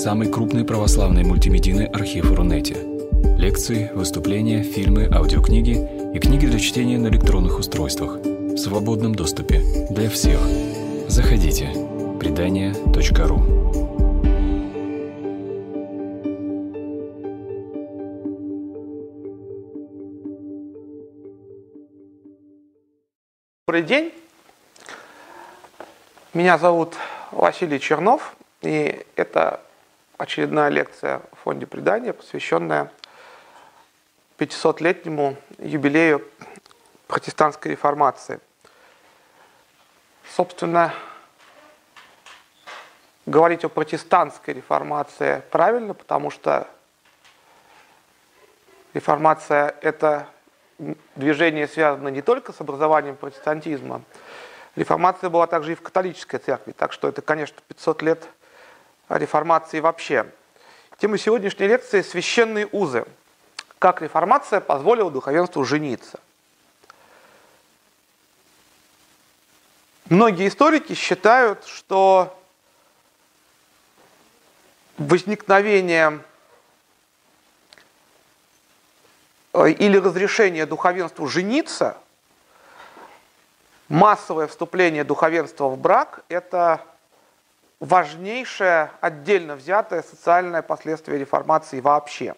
самый крупный православный мультимедийный архив Рунете. Лекции, выступления, фильмы, аудиокниги и книги для чтения на электронных устройствах в свободном доступе для всех. Заходите. Предания.ру Добрый день. Меня зовут Василий Чернов, и это очередная лекция в фонде предания, посвященная 500-летнему юбилею протестантской реформации. Собственно, говорить о протестантской реформации правильно, потому что реформация – это движение связано не только с образованием протестантизма, Реформация была также и в католической церкви, так что это, конечно, 500 лет реформации вообще. Тема сегодняшней лекции – священные узы. Как реформация позволила духовенству жениться. Многие историки считают, что возникновение или разрешение духовенству жениться – массовое вступление духовенства в брак – это важнейшее отдельно взятое социальное последствие реформации вообще.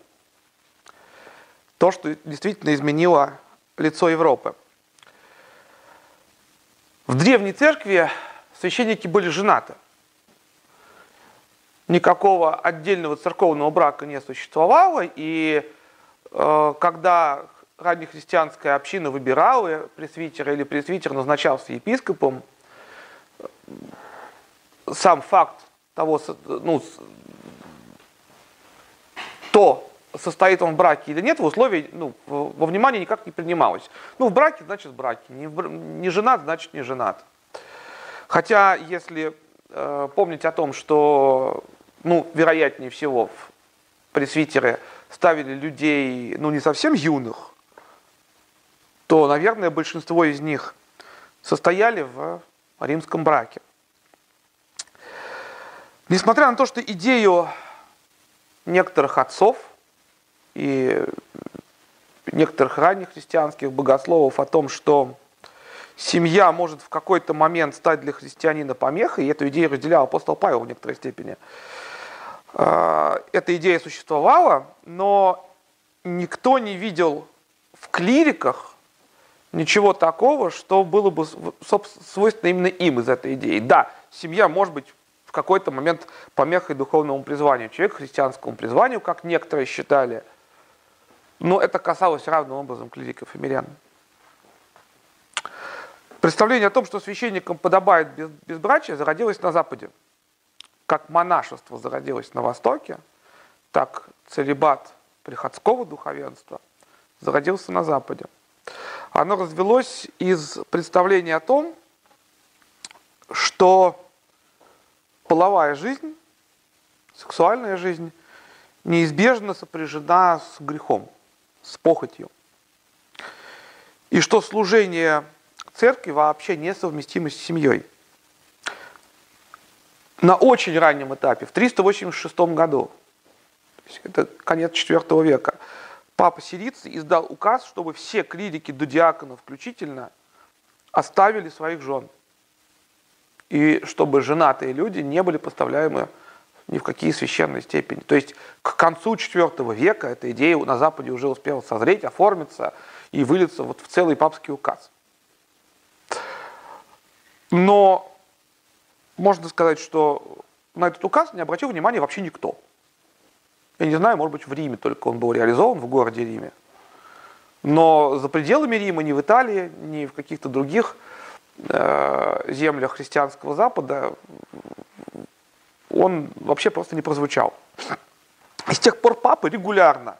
То, что действительно изменило лицо Европы. В древней церкви священники были женаты. Никакого отдельного церковного брака не существовало, и э, когда раннехристианская община выбирала пресвитера или пресвитер назначался епископом, сам факт того, ну, то, состоит он в браке или нет, в условии, ну, во внимание никак не принималось. Ну, в браке, значит, в браке. Не, в, не женат, значит, не женат. Хотя, если э, помнить о том, что, ну, вероятнее всего, пресвитеры ставили людей, ну, не совсем юных, то, наверное, большинство из них состояли в римском браке. Несмотря на то, что идею некоторых отцов и некоторых ранних христианских богословов о том, что семья может в какой-то момент стать для христианина помехой, и эту идею разделял апостол Павел в некоторой степени. А, эта идея существовала, но никто не видел в клириках ничего такого, что было бы свойственно именно им из этой идеи. Да, семья может быть в какой-то момент помехой духовному призванию, человек христианскому призванию, как некоторые считали, но это касалось равным образом клириков и мирян. Представление о том, что священникам подобает безбрачие, зародилось на Западе. Как монашество зародилось на Востоке, так целебат приходского духовенства зародился на Западе оно развелось из представления о том, что половая жизнь, сексуальная жизнь неизбежно сопряжена с грехом, с похотью. И что служение церкви вообще несовместимо с семьей. На очень раннем этапе, в 386 году, это конец IV века, папа Сирийцы издал указ, чтобы все клирики до диакона включительно оставили своих жен. И чтобы женатые люди не были поставляемы ни в какие священные степени. То есть к концу IV века эта идея на Западе уже успела созреть, оформиться и вылиться вот в целый папский указ. Но можно сказать, что на этот указ не обратил внимания вообще никто. Я не знаю, может быть, в Риме только он был реализован, в городе Риме. Но за пределами Рима, ни в Италии, ни в каких-то других землях христианского Запада он вообще просто не прозвучал. И с тех пор папы регулярно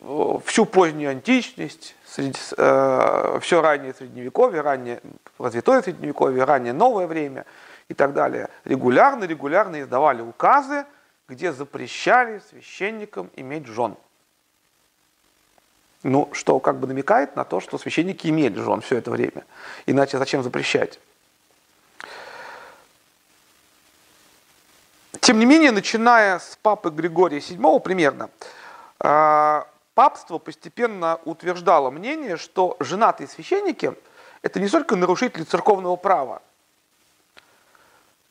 э, всю позднюю античность, среди, э, все раннее средневековье, раннее развитое средневековье, раннее новое время и так далее, регулярно, регулярно издавали указы, где запрещали священникам иметь жен. Ну, что как бы намекает на то, что священники имели жен все это время. Иначе зачем запрещать? Тем не менее, начиная с папы Григория VII примерно, а, папство постепенно утверждало мнение, что женатые священники – это не только нарушители церковного права,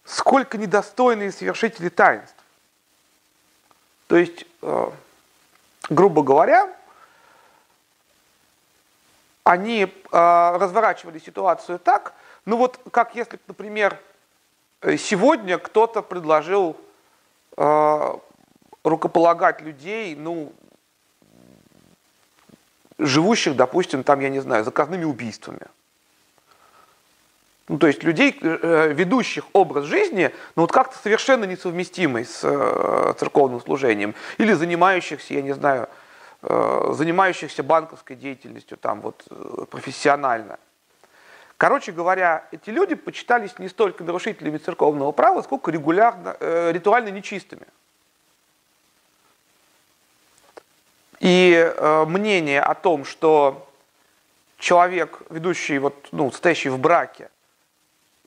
сколько недостойные совершители таинств. То есть, э, грубо говоря, они э, разворачивали ситуацию так, ну вот как если, например, сегодня кто-то предложил э, рукополагать людей, ну, живущих, допустим, там, я не знаю, заказными убийствами. Ну, то есть людей, э, ведущих образ жизни, ну вот как-то совершенно несовместимый с э, церковным служением, или занимающихся, я не знаю, э, занимающихся банковской деятельностью там вот профессионально. Короче говоря, эти люди почитались не столько нарушителями церковного права, сколько регулярно, ритуально нечистыми. И э, мнение о том, что человек, ведущий, вот, ну, стоящий в браке,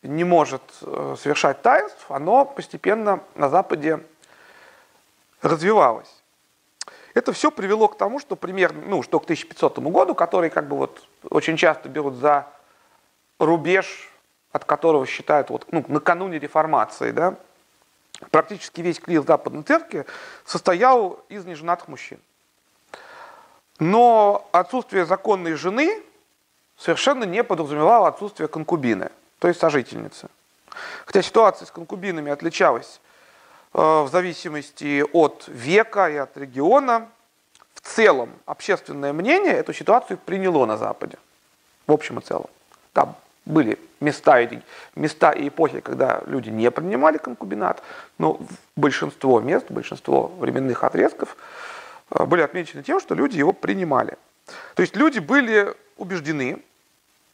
не может э, совершать таинств, оно постепенно на Западе развивалось. Это все привело к тому, что примерно, ну, что к 1500 году, который как бы вот очень часто берут за рубеж, от которого считают вот, ну, накануне реформации, да, практически весь клир Западной Церкви состоял из неженатых мужчин. Но отсутствие законной жены совершенно не подразумевало отсутствие конкубины, то есть сожительницы. Хотя ситуация с конкубинами отличалась в зависимости от века и от региона. В целом общественное мнение эту ситуацию приняло на Западе. В общем и целом. Там были места и, места и эпохи, когда люди не принимали конкубинат, но большинство мест, большинство временных отрезков – Э, были отмечены тем, что люди его принимали. То есть люди были убеждены,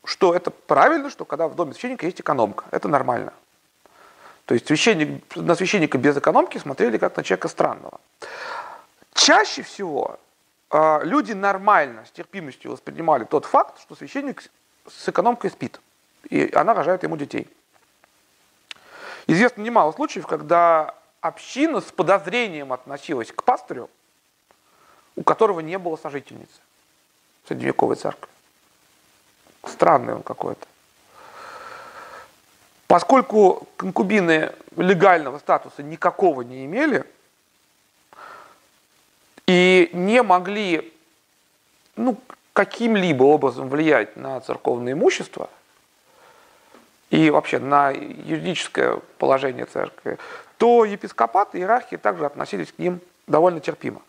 что это правильно, что когда в доме священника есть экономка. Это нормально. То есть священник, на священника без экономки смотрели как на человека странного. Чаще всего э, люди нормально, с терпимостью воспринимали тот факт, что священник с экономкой спит, и она рожает ему детей. Известно немало случаев, когда община с подозрением относилась к пастырю, у которого не было сожительницы в средневековой церкви. Странный он какой-то. Поскольку конкубины легального статуса никакого не имели и не могли ну, каким-либо образом влиять на церковное имущество и вообще на юридическое положение церкви, то епископаты и иерархии также относились к ним довольно терпимо.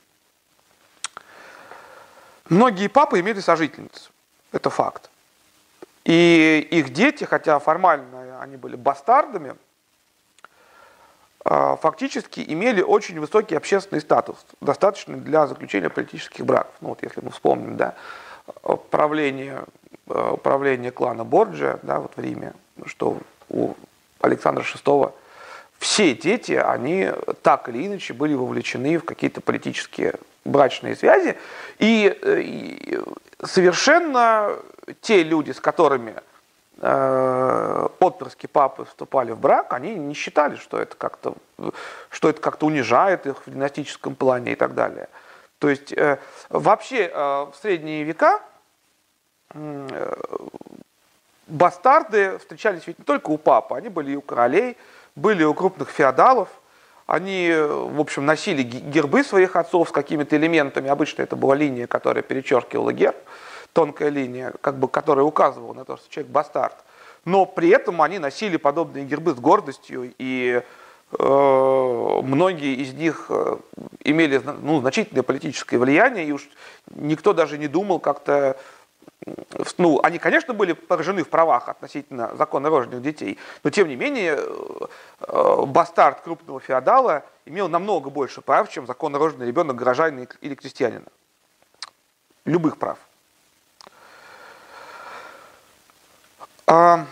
Многие папы имели сожительниц. Это факт. И их дети, хотя формально они были бастардами, а, фактически имели очень высокий общественный статус, достаточный для заключения политических браков. Ну вот если мы вспомним, да, правление, правление клана Борджа да, вот в Риме, что у Александра VI все дети, они так или иначе были вовлечены в какие-то политические брачные связи, и, э, и совершенно те люди, с которыми отпрыски папы вступали в брак, они не считали, что это как-то что это как-то унижает их в династическом плане и так далее. То есть э, вообще э, в средние века э, бастарды встречались ведь не только у папы, они были и у королей, были у крупных феодалов – они, в общем, носили гербы своих отцов с какими-то элементами. Обычно это была линия, которая перечеркивала герб, тонкая линия, как бы, которая указывала на то, что человек бастард. Но при этом они носили подобные гербы с гордостью, и э, многие из них э, имели ну, значительное политическое влияние, и уж никто даже не думал как-то ну, они, конечно, были поражены в правах относительно закона рожденных детей, но тем не менее э, бастард крупного феодала имел намного больше прав, чем законно рожденный ребенок горожанина или крестьянина. Любых прав. А,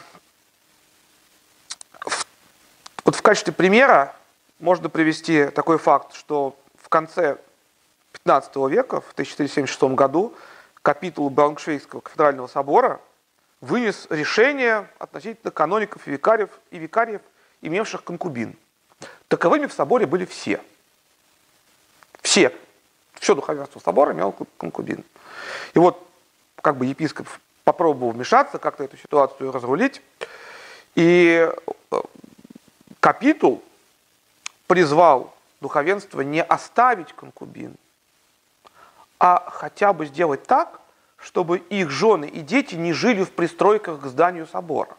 вот в качестве примера можно привести такой факт, что в конце 15 века, в 1476 году, капитул Брауншвейгского кафедрального собора вынес решение относительно каноников и викариев, и викариев, имевших конкубин. таковыми в соборе были все. Все. Все духовенство собора имело конкубин. И вот как бы епископ попробовал вмешаться, как-то эту ситуацию разрулить. И э, капитул призвал духовенство не оставить конкубин, а хотя бы сделать так, чтобы их жены и дети не жили в пристройках к зданию собора.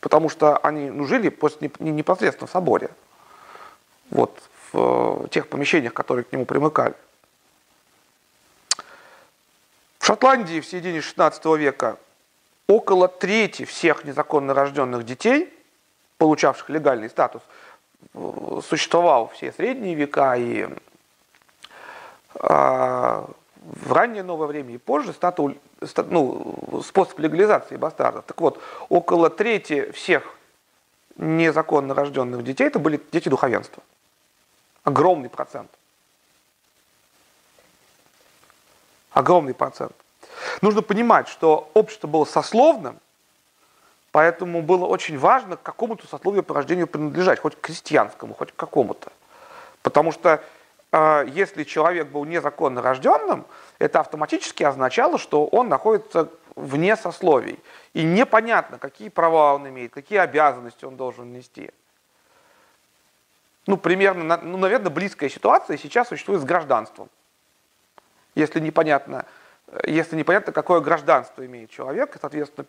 Потому что они ну, жили после, непосредственно в соборе, вот, в тех помещениях, которые к нему примыкали. В Шотландии в середине XVI века около трети всех незаконно рожденных детей, получавших легальный статус, существовал все средние века и а, в раннее новое время и позже стату, ну, способ легализации бастардов. Так вот, около трети всех незаконно рожденных детей это были дети духовенства. Огромный процент. Огромный процент. Нужно понимать, что общество было сословным, поэтому было очень важно к какому-то сословию по рождению принадлежать, хоть к крестьянскому, хоть к какому-то. Потому что э, если человек был незаконно рожденным, это автоматически означало, что он находится вне сословий. И непонятно, какие права он имеет, какие обязанности он должен нести. Ну, примерно, ну, наверное, близкая ситуация сейчас существует с гражданством. Если непонятно, если непонятно, какое гражданство имеет человек, соответственно,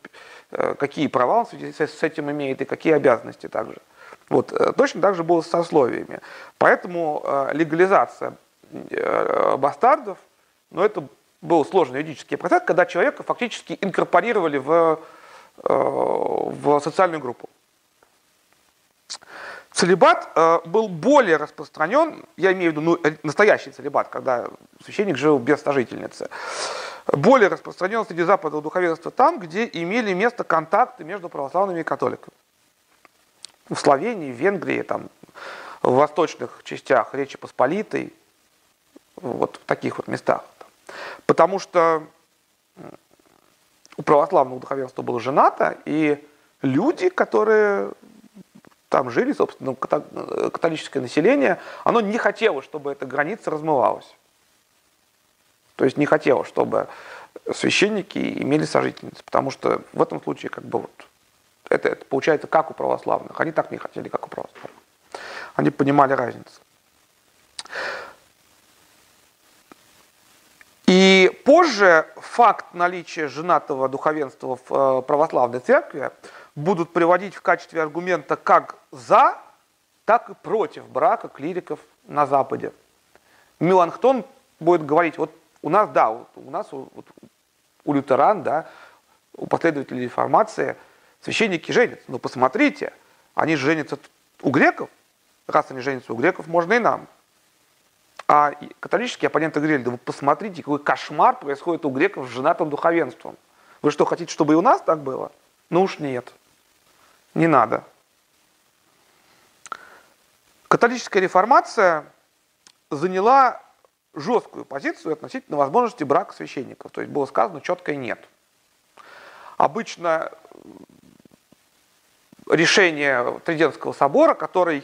э, какие права он в связи с этим имеет и какие обязанности также. Вот, э, точно так же было с сословиями. Поэтому э, легализация бастардов, ну, это был сложный юридический процесс, когда человека фактически инкорпорировали в, в социальную группу. Целебат был более распространен, я имею в виду ну, настоящий целебат, когда священник жил без сожительницы более распространен среди западного духовенства там, где имели место контакты между православными и католиками. В Словении, в Венгрии, там, в восточных частях Речи Посполитой, вот в таких вот местах. Потому что у православного духовенства было женато, и люди, которые там жили, собственно, католическое население, оно не хотело, чтобы эта граница размывалась. То есть не хотел, чтобы священники имели сожительниц, потому что в этом случае как бы вот это, это получается как у православных. Они так не хотели, как у православных. Они понимали разницу. И позже факт наличия женатого духовенства в э, православной церкви будут приводить в качестве аргумента как за, так и против брака клириков на Западе. Меланхтон будет говорить, вот у нас, да, вот, у нас вот, у лютеран, да, у последователей реформации священники женятся. Но посмотрите, они женятся у греков, раз они женятся у греков, можно и нам. А католические оппоненты говорили, да вы посмотрите, какой кошмар происходит у греков с женатым духовенством. Вы что, хотите, чтобы и у нас так было? Ну уж нет, не надо. Католическая реформация заняла жесткую позицию относительно возможности брака священников. То есть было сказано четко нет. Обычно решение Триденского собора, который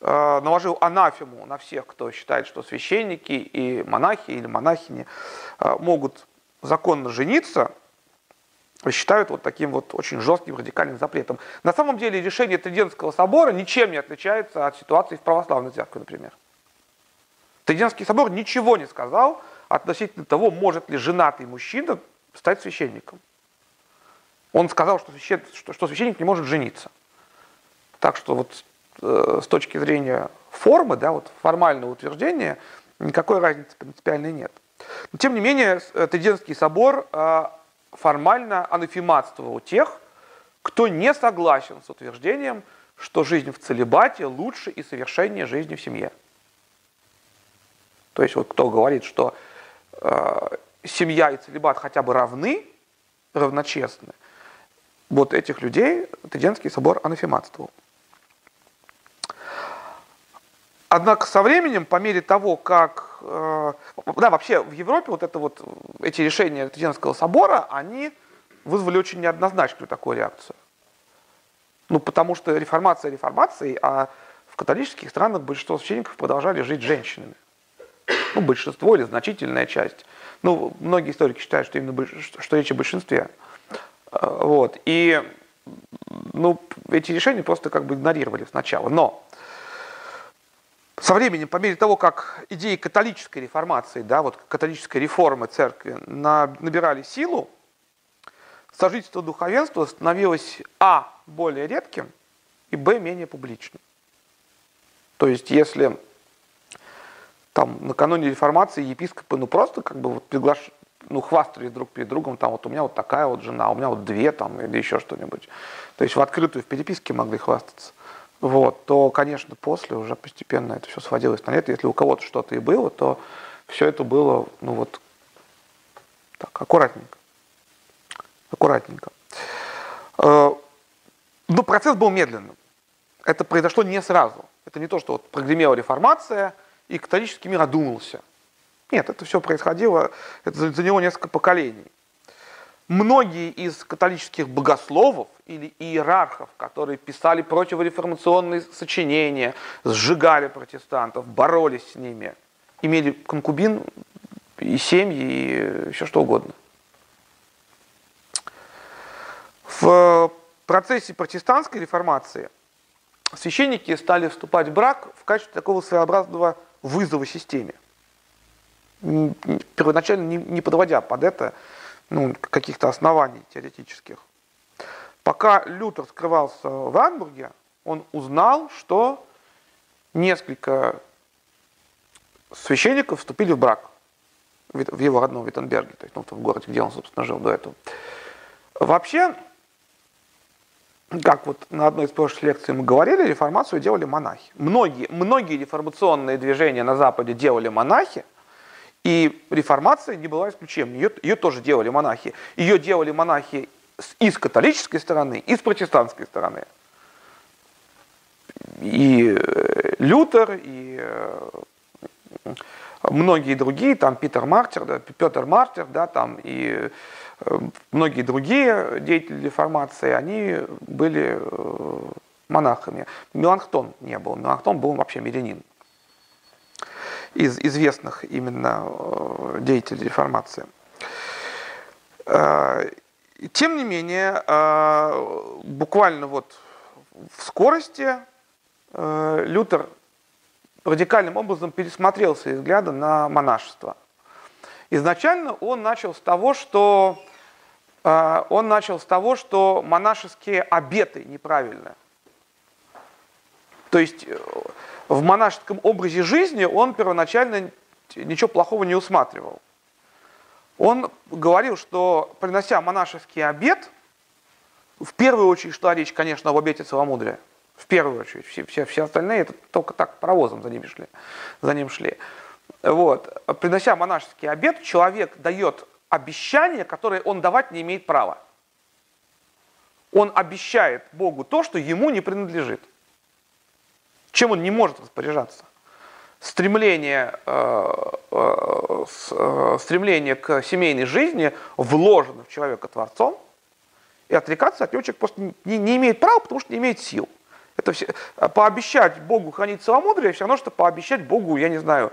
э, наложил анафему на всех, кто считает, что священники и монахи или монахини э, могут законно жениться, считают вот таким вот очень жестким радикальным запретом. На самом деле решение Триденского собора ничем не отличается от ситуации в православной церкви, например. Триденский собор ничего не сказал относительно того, может ли женатый мужчина стать священником. Он сказал, что, священ, что, что священник не может жениться. Так что вот э, с точки зрения формы, да, вот формального утверждения, никакой разницы принципиальной нет. Но тем не менее, э, Триденский собор э, формально анафематствовал тех, кто не согласен с утверждением, что жизнь в целебате лучше и совершеннее жизни в семье. То есть вот кто говорит, что э, семья и целебат хотя бы равны, равночестны, вот этих людей Триденский собор анафематствовал. Однако со временем, по мере того, как... Э, да, вообще в Европе вот, это вот эти решения Триденского собора, они вызвали очень неоднозначную такую реакцию. Ну, потому что реформация реформацией, а в католических странах большинство священников продолжали жить женщинами. Ну, большинство или значительная часть. Ну, многие историки считают, что именно что речь о большинстве. А, вот. И ну, эти решения просто как бы игнорировали сначала. Но со временем, по мере того, как идеи католической реформации, да, вот католической реформы церкви набирали силу, сожительство духовенства становилось а. более редким и б. менее публичным. То есть, если там накануне реформации епископы ну просто как бы вот приглаш... ну, хвастались друг перед другом, там вот у меня вот такая вот жена, у меня вот две там или еще что-нибудь. То есть в открытую, в переписке могли хвастаться вот, то, конечно, после уже постепенно это все сводилось на нет. Если у кого-то что-то и было, то все это было, ну вот, так, аккуратненько. Аккуратненько. Э, но процесс был медленным. Это произошло не сразу. Это не то, что вот прогремела реформация, и католический мир одумался. Нет, это все происходило, это заняло несколько поколений. Многие из католических богословов или иерархов, которые писали противореформационные сочинения, сжигали протестантов, боролись с ними, имели конкубин и семьи, и еще что угодно. В процессе протестантской реформации священники стали вступать в брак в качестве такого своеобразного вызова системе. Первоначально не подводя под это ну, каких-то оснований теоретических. Пока Лютер скрывался в Амбурге, он узнал, что несколько священников вступили в брак в его родном Виттенберге, то есть ну, в городе, где он, собственно, жил до этого. Вообще, как вот на одной из прошлых лекций мы говорили, реформацию делали монахи. Многие, многие реформационные движения на Западе делали монахи, и реформация не была исключением. Ее, ее тоже делали монахи. Ее делали монахи и с католической стороны, и с протестантской стороны. И э, Лютер, и э, многие другие, там Питер Мартер, да, Петр Мартер, да, там и э, многие другие деятели реформации, они были монахами. Меланхтон не был. Меланхтон был вообще мирянин из известных именно э, деятелей реформации. Э, тем не менее, э, буквально вот в скорости Лютер радикальным образом пересмотрел свои взгляды на монашество. Изначально он начал с того, что он начал с того, что монашеские обеты неправильны. То есть в монашеском образе жизни он первоначально ничего плохого не усматривал. Он говорил, что принося монашеский обед, в первую очередь шла речь, конечно, об обете целомудрия. В первую очередь. Все, все, все остальные это только так паровозом за ним шли. За ним шли. Вот. Принося монашеский обед, человек дает обещание, которое он давать не имеет права. Он обещает Богу то, что ему не принадлежит. Чем он не может распоряжаться? Стремление, э, э, э, стремление к семейной жизни вложено в человека Творцом, и отрекаться от него человек просто не, не имеет права, потому что не имеет сил. Это все, пообещать Богу хранить целомудрие, все равно, что пообещать Богу, я не знаю,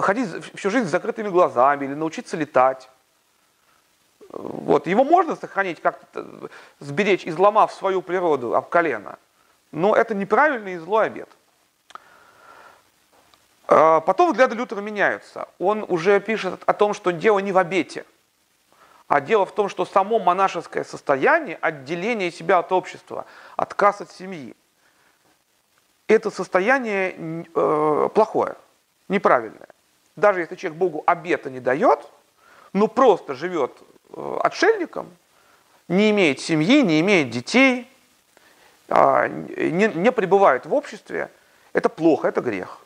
ходить всю жизнь с закрытыми глазами или научиться летать. Вот. Его можно сохранить, как-то сберечь, изломав свою природу об колено. Но это неправильный и злой обет. А, потом взгляды Лютера меняются. Он уже пишет о том, что дело не в обете, а дело в том, что само монашеское состояние, отделение себя от общества, отказ от семьи, это состояние э, плохое, неправильное. Даже если человек Богу обета не дает, но просто живет э, отшельником, не имеет семьи, не имеет детей, не, не пребывают в обществе, это плохо, это грех.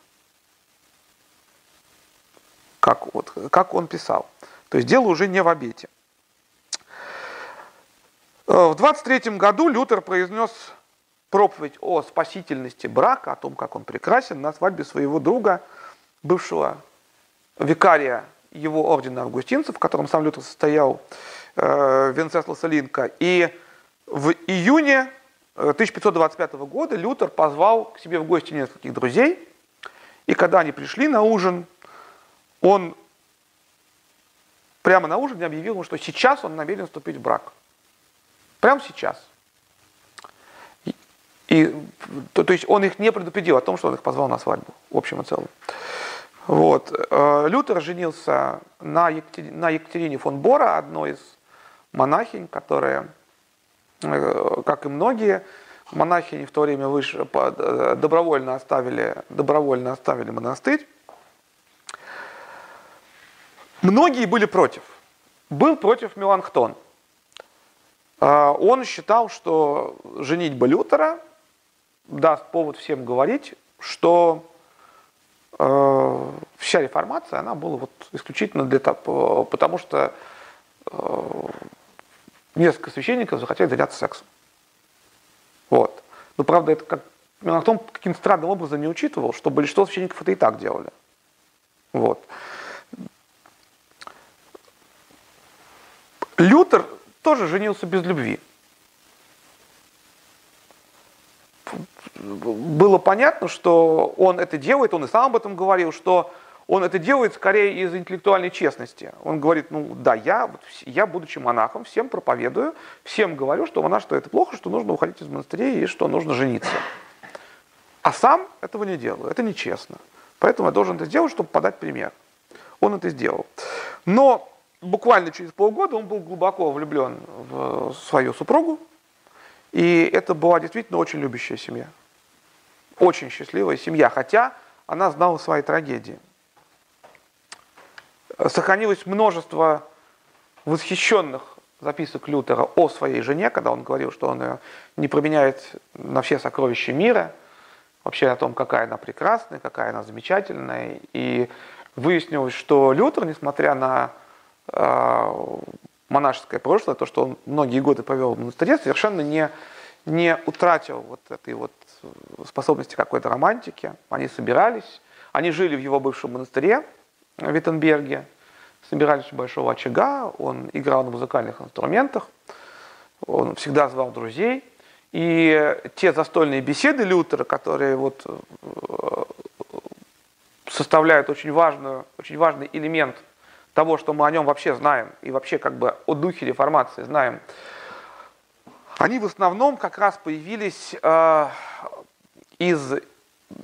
Как, вот, как он писал. То есть дело уже не в обете. Э, в 23 году Лютер произнес проповедь о спасительности брака, о том, как он прекрасен, на свадьбе своего друга, бывшего викария его ордена августинцев, в котором сам Лютер состоял, э, Венцесласа Линка. И в июне 1525 года Лютер позвал к себе в гости нескольких друзей, и когда они пришли на ужин, он прямо на ужине объявил ему, что сейчас он намерен вступить в брак. Прямо сейчас. И, то, то есть он их не предупредил о том, что он их позвал на свадьбу, в общем и целом. Вот. Э, Лютер женился на Екатерине, фон Бора, одной из монахинь, которые, э, как и многие, монахини в то время выше, э, добровольно, оставили, добровольно оставили монастырь. Многие были против. Был против Меланхтон. Он считал, что женитьба Лютера даст повод всем говорить, что э, вся реформация, она была вот исключительно для того, потому что э, несколько священников захотели заняться сексом. Вот. Но правда, это как Меланхтон каким-то странным образом не учитывал, что большинство священников это и так делали. Вот. Лютер тоже женился без любви. Было понятно, что он это делает, он и сам об этом говорил, что он это делает скорее из интеллектуальной честности. Он говорит, ну да, я, я будучи монахом, всем проповедую, всем говорю, что монах, что это плохо, что нужно уходить из монастыря и что нужно жениться. А сам этого не делаю, это нечестно. Поэтому я должен это сделать, чтобы подать пример. Он это сделал. Но буквально через полгода он был глубоко влюблен в свою супругу, и это была действительно очень любящая семья. Очень счастливая семья, хотя она знала свои трагедии. Сохранилось множество восхищенных записок Лютера о своей жене, когда он говорил, что он ее не променяет на все сокровища мира, вообще о том, какая она прекрасная, какая она замечательная. И выяснилось, что Лютер, несмотря на Э, монашеское прошлое, то, что он многие годы провел в монастыре, совершенно не, не утратил вот этой вот способности какой-то романтики. Они собирались, они жили в его бывшем монастыре в Виттенберге, собирались у большого очага, он играл на музыкальных инструментах, он всегда звал друзей. И те застольные беседы Лютера, которые вот э, составляют очень, важную, очень важный элемент того, что мы о нем вообще знаем, и вообще как бы о духе реформации знаем, они в основном как раз появились э, из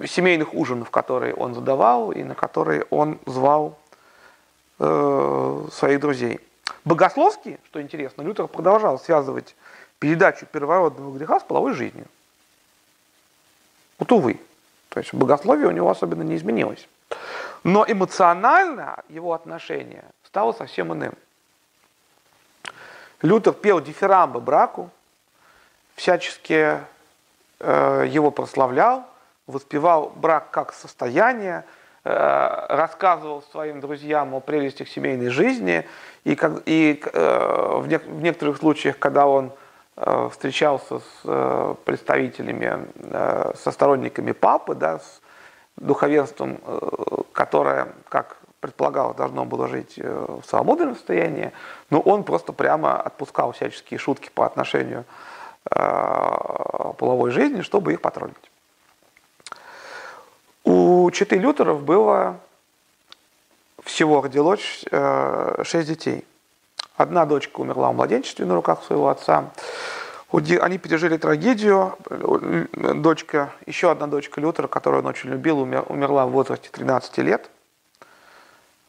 семейных ужинов, которые он задавал и на которые он звал э, своих друзей. Богословский, что интересно, Лютер продолжал связывать передачу первородного греха с половой жизнью. Вот увы. То есть богословие у него особенно не изменилось. Но эмоционально его отношение стало совсем иным. Лютер пел дифирамбы браку, всячески э, его прославлял, воспевал брак как состояние, э, рассказывал своим друзьям о прелестях семейной жизни, и, и э, в, не, в некоторых случаях, когда он э, встречался с представителями, со сторонниками папы, да, с духовенством, которое, как предполагалось, должно было жить в свободном состоянии, но он просто прямо отпускал всяческие шутки по отношению к половой жизни, чтобы их потроллить. У Читы Лютеров было всего родилось шесть детей. Одна дочка умерла в младенчестве на руках своего отца. Они пережили трагедию. Дочка, еще одна дочка Лютера, которую он очень любил, умерла в возрасте 13 лет.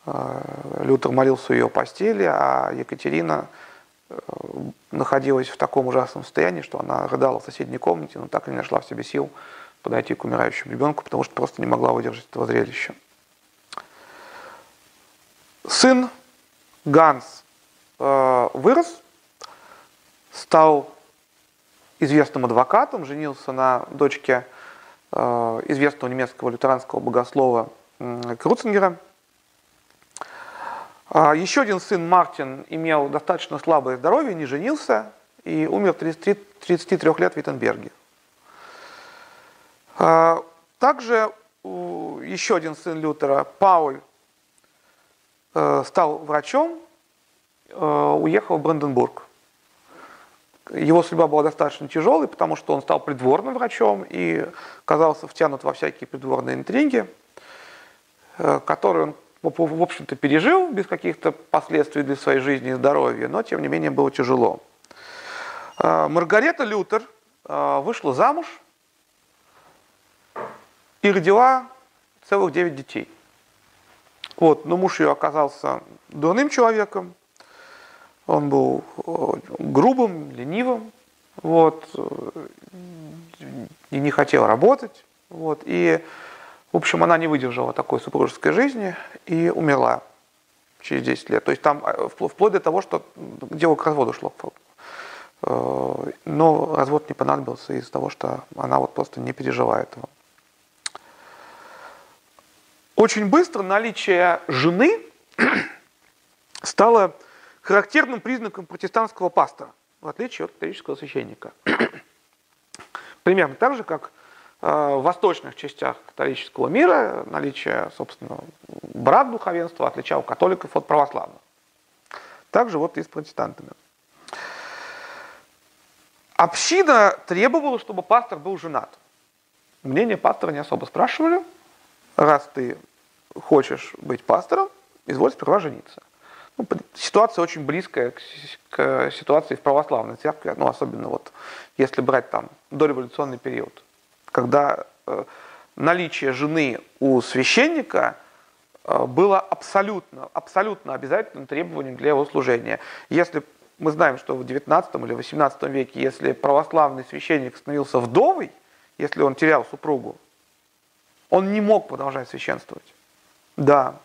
А, Лютер молился в ее постели, а Екатерина э, находилась в таком ужасном состоянии, что она рыдала в соседней комнате, но так и не нашла в себе сил подойти к умирающему ребенку, потому что просто не могла выдержать этого зрелища. Сын Ганс э, вырос, стал известным адвокатом, женился на дочке э, известного немецкого лютеранского богослова Круцингера. А еще один сын Мартин имел достаточно слабое здоровье, не женился и умер 33, 33 лет в Виттенберге. А, также еще один сын Лютера, Пауль, э, стал врачом, э, уехал в Бранденбург. его судьба была достаточно тяжелой, потому что он стал придворным врачом и оказался втянут во всякие придворные интриги, э, которые он, в общем-то, пережил без каких-то последствий для своей жизни и здоровья, но, тем не менее, было тяжело. Маргарета Лютер вышла замуж и родила целых девять детей. Вот, но муж ее оказался дурным человеком, он был э, грубым, ленивым, вот, э, и не хотел работать. Вот, и, в общем, она не выдержала такой супружеской жизни и умерла через 10 лет. То есть там э, вплоть до того, что дело к разводу шло. Но развод не понадобился из-за того, что она вот просто не пережила этого. Очень быстро наличие жены стало характерным признаком протестантского пастора, в отличие от католического священника. Примерно так же, как э, в восточных частях католического мира наличие, собственно, брак духовенства отличал католиков от православных. Также вот и с протестантами. Община требовала, чтобы пастор был женат. Мнение пастора не особо спрашивали. Раз ты хочешь быть пастором, изволь сперва жениться. Ну, ситуация очень близкая к, к ситуации в православной церкви, ну, особенно вот если брать там дореволюционный период, когда э, наличие жены у священника э, было абсолютно, абсолютно обязательным требованием для его служения. Если мы знаем, что в 19 или 18 веке, если православный священник становился вдовой, если он терял супругу, он не мог продолжать священствовать. Да,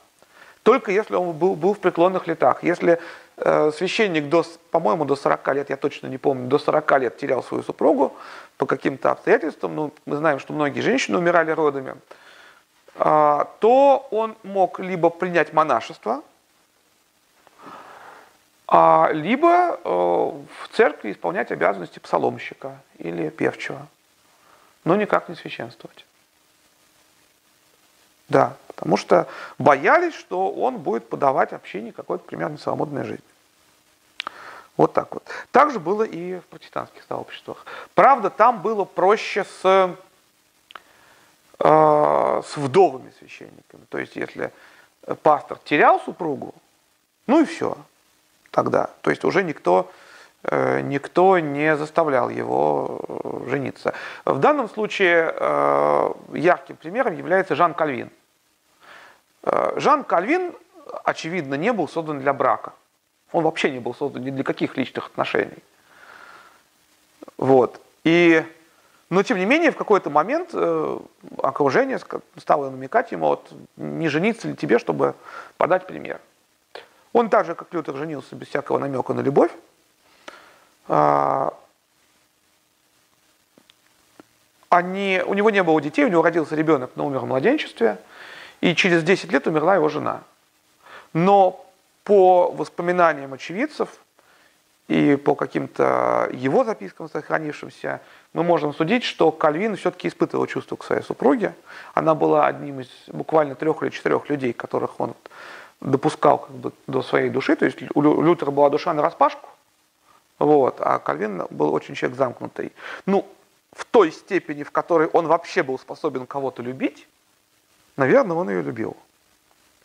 только если он был, был в преклонных летах. Если э, священник, до, по-моему, до 40 лет, я точно не помню, до 40 лет терял свою супругу по каким-то обстоятельствам, ну, мы знаем, что многие женщины умирали родами, э, то он мог либо принять монашество, а, либо э, в церкви исполнять обязанности псаломщика или певчего, но никак не священствовать. Да, потому что боялись, что он будет подавать общине какой-то примерно свободной жизни. Вот так вот. Так же было и в протестантских сообществах. Правда, там было проще с, э, с вдовыми священниками. То есть, если пастор терял супругу, ну и все тогда. То есть уже никто, э, никто не заставлял его э, жениться. В данном случае э, ярким примером является Жан Кальвин. Э, Жан Кальвин, очевидно, не был создан для брака. Он вообще не был создан ни для каких личных отношений. Вот. И, но тем не менее, в какой-то момент э, окружение стало намекать ему, вот, не жениться ли тебе, чтобы подать пример. Он так же, как Лютер, женился без всякого намека на любовь. А, они, у него не было детей, у него родился ребенок, но умер в младенчестве – и через 10 лет умерла его жена. Но по воспоминаниям очевидцев и по каким-то его запискам сохранившимся, мы можем судить, что Кальвин все-таки испытывал чувство к своей супруге. Она была одним из буквально трех или четырех людей, которых он допускал как бы до своей души. То есть у Лютера была душа на распашку, вот, а Кальвин был очень человек замкнутый. Ну, в той степени, в которой он вообще был способен кого-то любить, Наверное, он ее любил.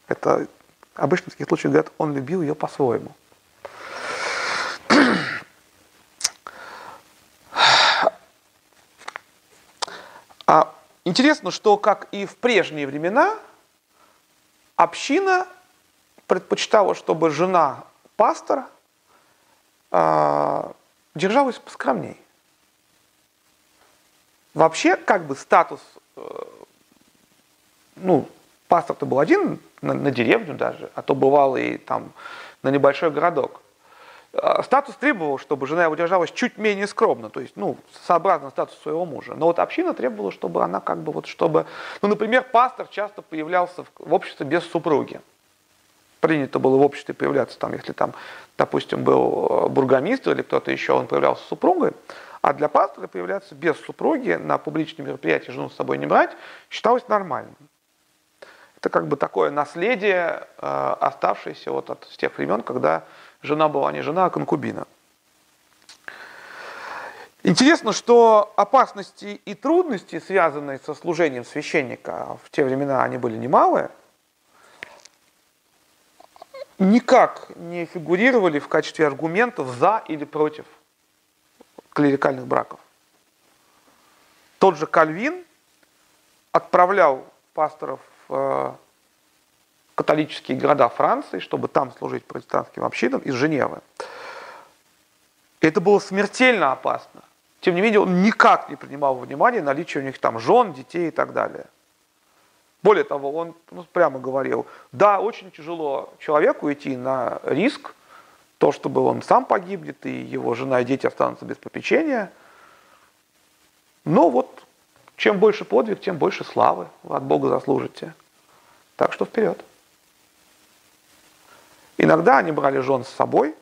Это обычно в таких случаях говорят, он любил ее по-своему. А интересно, что как и в прежние времена, община предпочитала, чтобы жена пастора э, держалась поскромней. Вообще, как бы статус э, ну, паспорт был один на, на деревню даже, а то бывало и там на небольшой городок. А, статус требовал, чтобы жена его держалась чуть менее скромно, то есть, ну, сообразно статусу своего мужа. Но вот община требовала, чтобы она как бы вот, чтобы, ну, например, пастор часто появлялся в, в обществе без супруги. Принято было в обществе появляться там, если там, допустим, был э, бургомистр или кто-то еще, он появлялся с супругой, а для пастора появляться без супруги на публичном мероприятии жену с собой не брать считалось нормальным. Это как бы такое наследие, э, оставшееся вот от с тех времен, когда жена была не жена, а конкубина. Интересно, что опасности и трудности, связанные со служением священника, в те времена они были немалые, никак не фигурировали в качестве аргументов за или против клерикальных браков. Тот же Кальвин отправлял пасторов э, католические города Франции, чтобы там служить протестантским общинам из Женевы. Это было смертельно опасно. Тем не менее, он никак не принимал во внимание наличие у них там жен, детей и так далее. Более того, он ну, прямо говорил, да, очень тяжело человеку идти на риск, то, чтобы он сам погибнет, и его жена и дети останутся без попечения. Но вот чем больше подвиг, тем больше славы вы от Бога заслужите. Так что вперед. Иногда они брали жен с собой,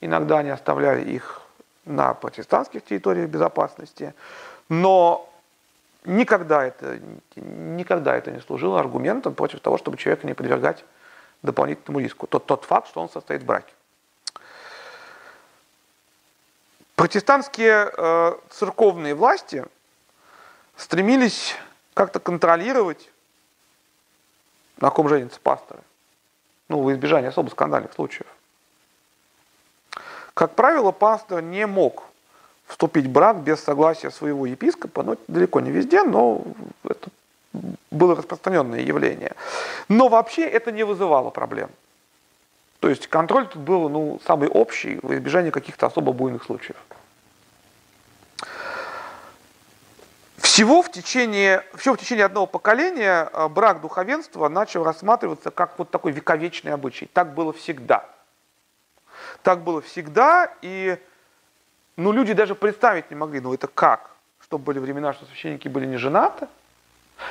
иногда они оставляли их на протестантских территориях безопасности, но никогда это, никогда это не служило аргументом против того, чтобы человека не подвергать дополнительному риску. Тот, тот факт, что он состоит в браке. Протестантские э, церковные власти стремились как-то контролировать, на ком женятся пасторы. Ну, в избежание особо скандальных случаев. Как правило, пастор не мог вступить в брак без согласия своего епископа, ну, далеко не везде, но это было распространенное явление. Но вообще это не вызывало проблем. То есть контроль тут был ну, самый общий в избежании каких-то особо буйных случаев. Всего в течение, всего в течение одного поколения э, брак духовенства начал рассматриваться как вот такой вековечный обычай. Так было всегда. Так было всегда, и ну, люди даже представить не могли, ну это как? Что были времена, что священники были не женаты?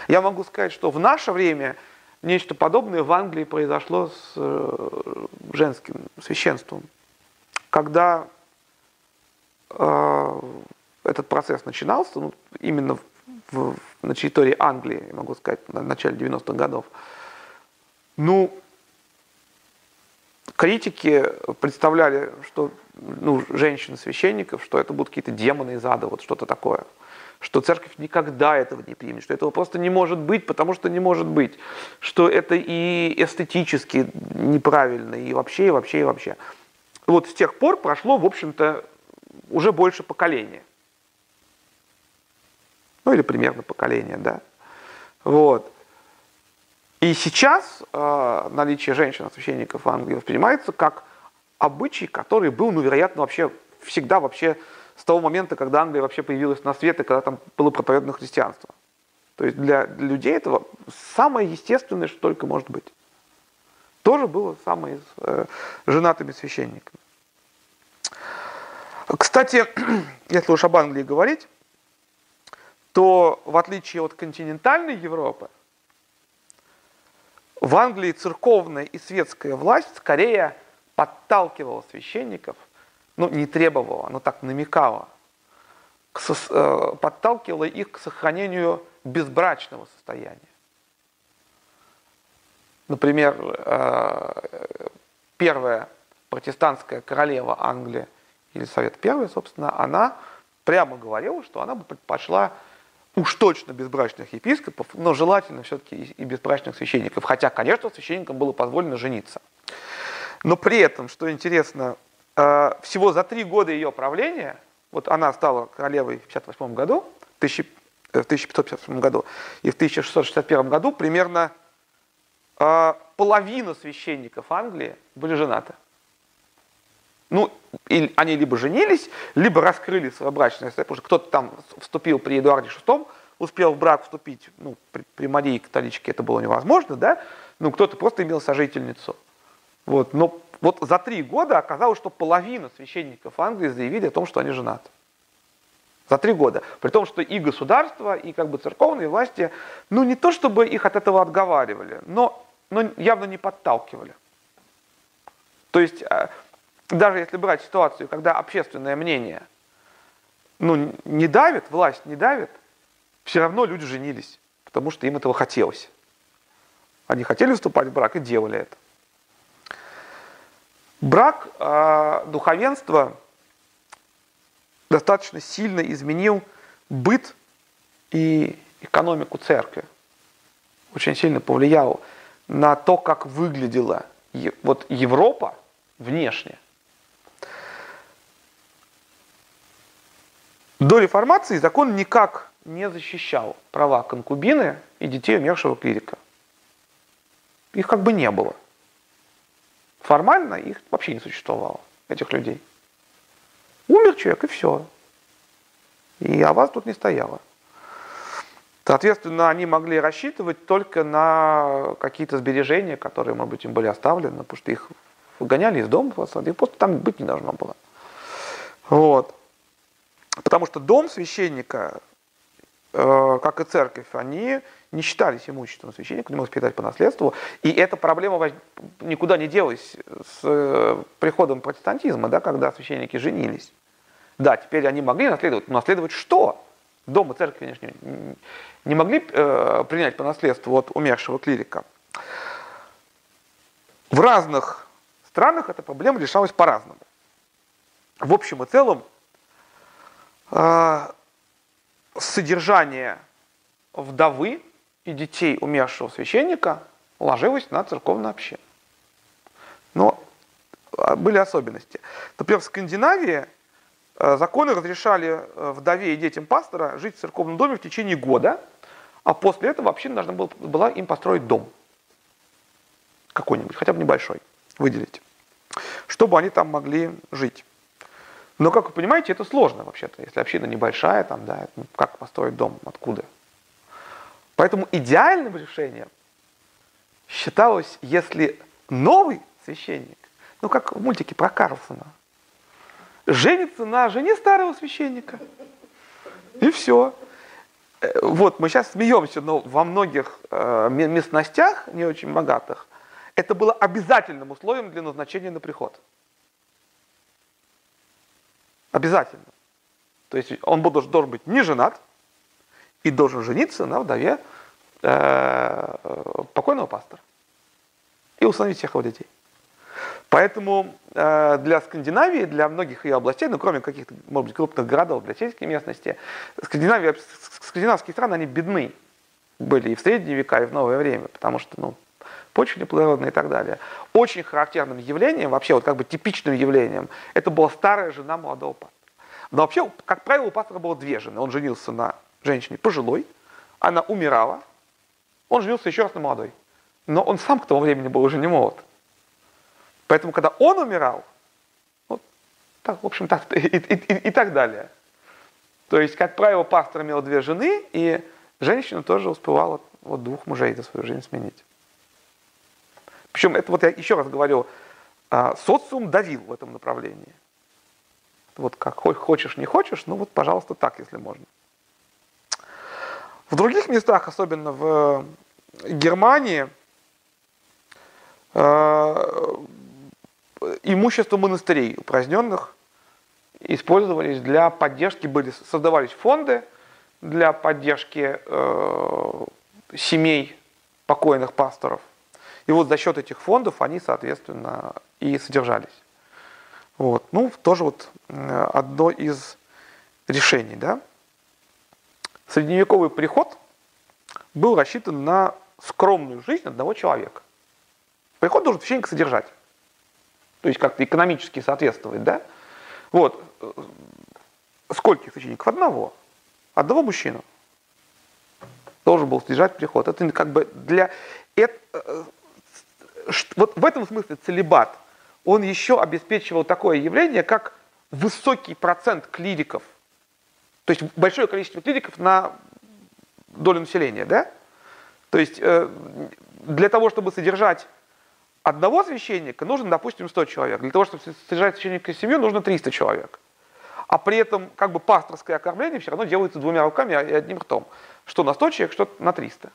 Я могу сказать, что в наше время нечто подобное в Англии произошло с э, женским священством. Когда э, этот процесс начинался, ну, именно в, на территории Англии, могу сказать, на начале 90-х годов, ну, критики представляли, что ну, женщин-священников, что это будут какие-то демоны из ада, вот что-то такое. Что церковь никогда этого не примет, что этого просто не может быть, потому что не может быть. Что это и эстетически неправильно, и вообще, и вообще, и вообще. Вот с тех пор прошло, в общем-то, уже больше поколения. Ну или примерно поколение, да. Вот. И сейчас э, наличие женщин-священников в Англии воспринимается как обычай, который был, ну, вероятно, вообще всегда вообще с того момента, когда Англия вообще появилась на свет и когда там было проповедано христианство. То есть для, для людей этого самое естественное, что только может быть. Тоже было самое с э, женатыми священниками. Кстати, если уж об Англии говорить, то в отличие от континентальной Европы, в Англии церковная и светская власть скорее подталкивала священников, ну не требовала, но так намекала, к, э, подталкивала их к сохранению безбрачного состояния. Например, э, первая протестантская королева Англии, Совет Первый, собственно, она прямо говорила, что она бы предпочла уж точно безбрачных епископов, но желательно все-таки и безбрачных священников. Хотя, конечно, священникам было позволено жениться. Но при этом, что интересно, э, всего за три года ее правления, вот она стала королевой в 1958 году, в 1558 э, году, и в 1661 году примерно э, половина священников Англии были женаты. Ну, и они либо женились, либо раскрыли свое брачное потому что кто-то там вступил при Эдуарде VI, успел в брак вступить, ну, при, при Марии католичке это было невозможно, да, ну, кто-то просто имел сожительницу. Вот. Но вот за три года оказалось, что половина священников Англии заявили о том, что они женаты. За три года. При том, что и государство, и как бы церковные власти, ну не то чтобы их от этого отговаривали, но, но явно не подталкивали. То есть, э, даже если брать ситуацию, когда общественное мнение ну, не давит, власть не давит, все равно люди женились, потому что им этого хотелось. Они хотели вступать в брак и делали это. Брак э, духовенства достаточно сильно изменил быт и экономику церкви. Очень сильно повлиял на то, как выглядела вот Европа внешне. До реформации закон никак не защищал права конкубины и детей умершего клирика. Их как бы не было. Формально их вообще не существовало, этих людей. Умер человек, и все. И о вас тут не стояло. Соответственно, они могли рассчитывать только на какие-то сбережения, которые, может быть, им были оставлены, потому что их выгоняли из дома, их просто там быть не должно было. Вот. Потому что дом священника, э, как и церковь, они не считались имуществом священника, не могут передать по наследству. И эта проблема никуда не делась с э, приходом протестантизма, да, когда священники женились. Да, теперь они могли наследовать, но наследовать что? Дом и церковь, конечно, не могли э, принять по наследству от умершего клирика. В разных странах эта проблема решалась по-разному. В общем и целом, содержание вдовы и детей умершего священника ложилось на церковную общину. Но а, были особенности. Например, в Скандинавии э, законы разрешали э, вдове и детям пастора жить в церковном доме в течение года, а после этого община должна была им построить дом. Какой-нибудь, хотя бы небольшой, выделить. Чтобы они там могли жить. Но, как вы понимаете, это сложно вообще-то. Если община небольшая, там, да, ну, как построить дом, откуда? Поэтому идеальным решением считалось, если новый священник, ну как в мультике про Карлсона, женится на жене старого священника. И все. Э, вот, мы сейчас смеемся, но во многих э, местностях, не очень богатых, это было обязательным условием для назначения на приход. Обязательно. То есть он должен, быть не женат, и должен жениться на вдове э, покойного пастора и установить всех его детей. Поэтому э, для Скандинавии, для многих ее областей, ну кроме каких-то, может быть, крупных городов, для сельской местности, Скандинавия, скандинавские страны, они бедны были и в средние века, и в новое время, потому что, ну, почва неплодородная и так далее. Очень характерным явлением, вообще вот как бы типичным явлением, это была старая жена молодого пастора. Но вообще, как правило, у пастора было две жены. Он женился на женщине пожилой, она умирала, он женился еще раз на молодой. Но он сам к тому времени был уже не молод. Поэтому, когда он умирал, вот так, в общем, так, и, и, и, и так далее. То есть, как правило, пастор имел две жены, и женщина тоже успевала вот двух мужей за свою жизнь сменить. Причем это вот я еще раз говорю, а, социум давил в этом направлении. Вот как хочешь, не хочешь, ну вот, пожалуйста, так, если можно. В других местах, особенно в Германии, э, имущество монастырей упраздненных использовались для поддержки, были, создавались фонды для поддержки э, семей покойных пасторов. И вот за счет этих фондов они, соответственно, и содержались. Вот. Ну, тоже вот э, одно из решений, да. Средневековый приход был рассчитан на скромную жизнь одного человека. Приход должен священник содержать. То есть как-то экономически соответствовать, да? Вот. Сколько священников? Одного. Одного мужчину. Должен был содержать приход. Это как бы для... Это, э, вот в этом смысле целебат, он еще обеспечивал такое явление, как высокий процент клириков – то есть большое количество клириков на долю населения, да? То есть э, для того, чтобы содержать одного священника, нужно, допустим, 100 человек. Для того, чтобы содержать священника семью, нужно 300 человек. А при этом как бы пасторское окормление все равно делается двумя руками и одним ртом. Что на 100 человек, что на 300.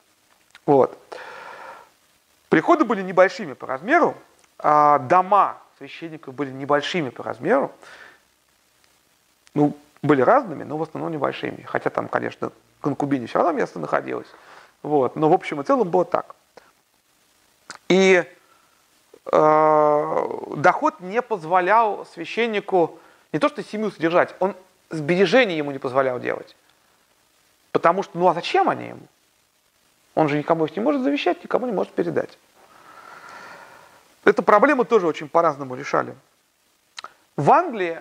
Вот. Приходы были небольшими по размеру, а дома священников были небольшими по размеру. Ну, были разными, но в основном небольшими. Хотя там, конечно, конкубине все равно место находилось. Вот. Но в общем и целом было так. И э, доход не позволял священнику не то что семью содержать, он сбережений ему не позволял делать. Потому что, ну а зачем они ему? Он же никому их не может завещать, никому не может передать. Эту проблему тоже очень по-разному решали. В Англии,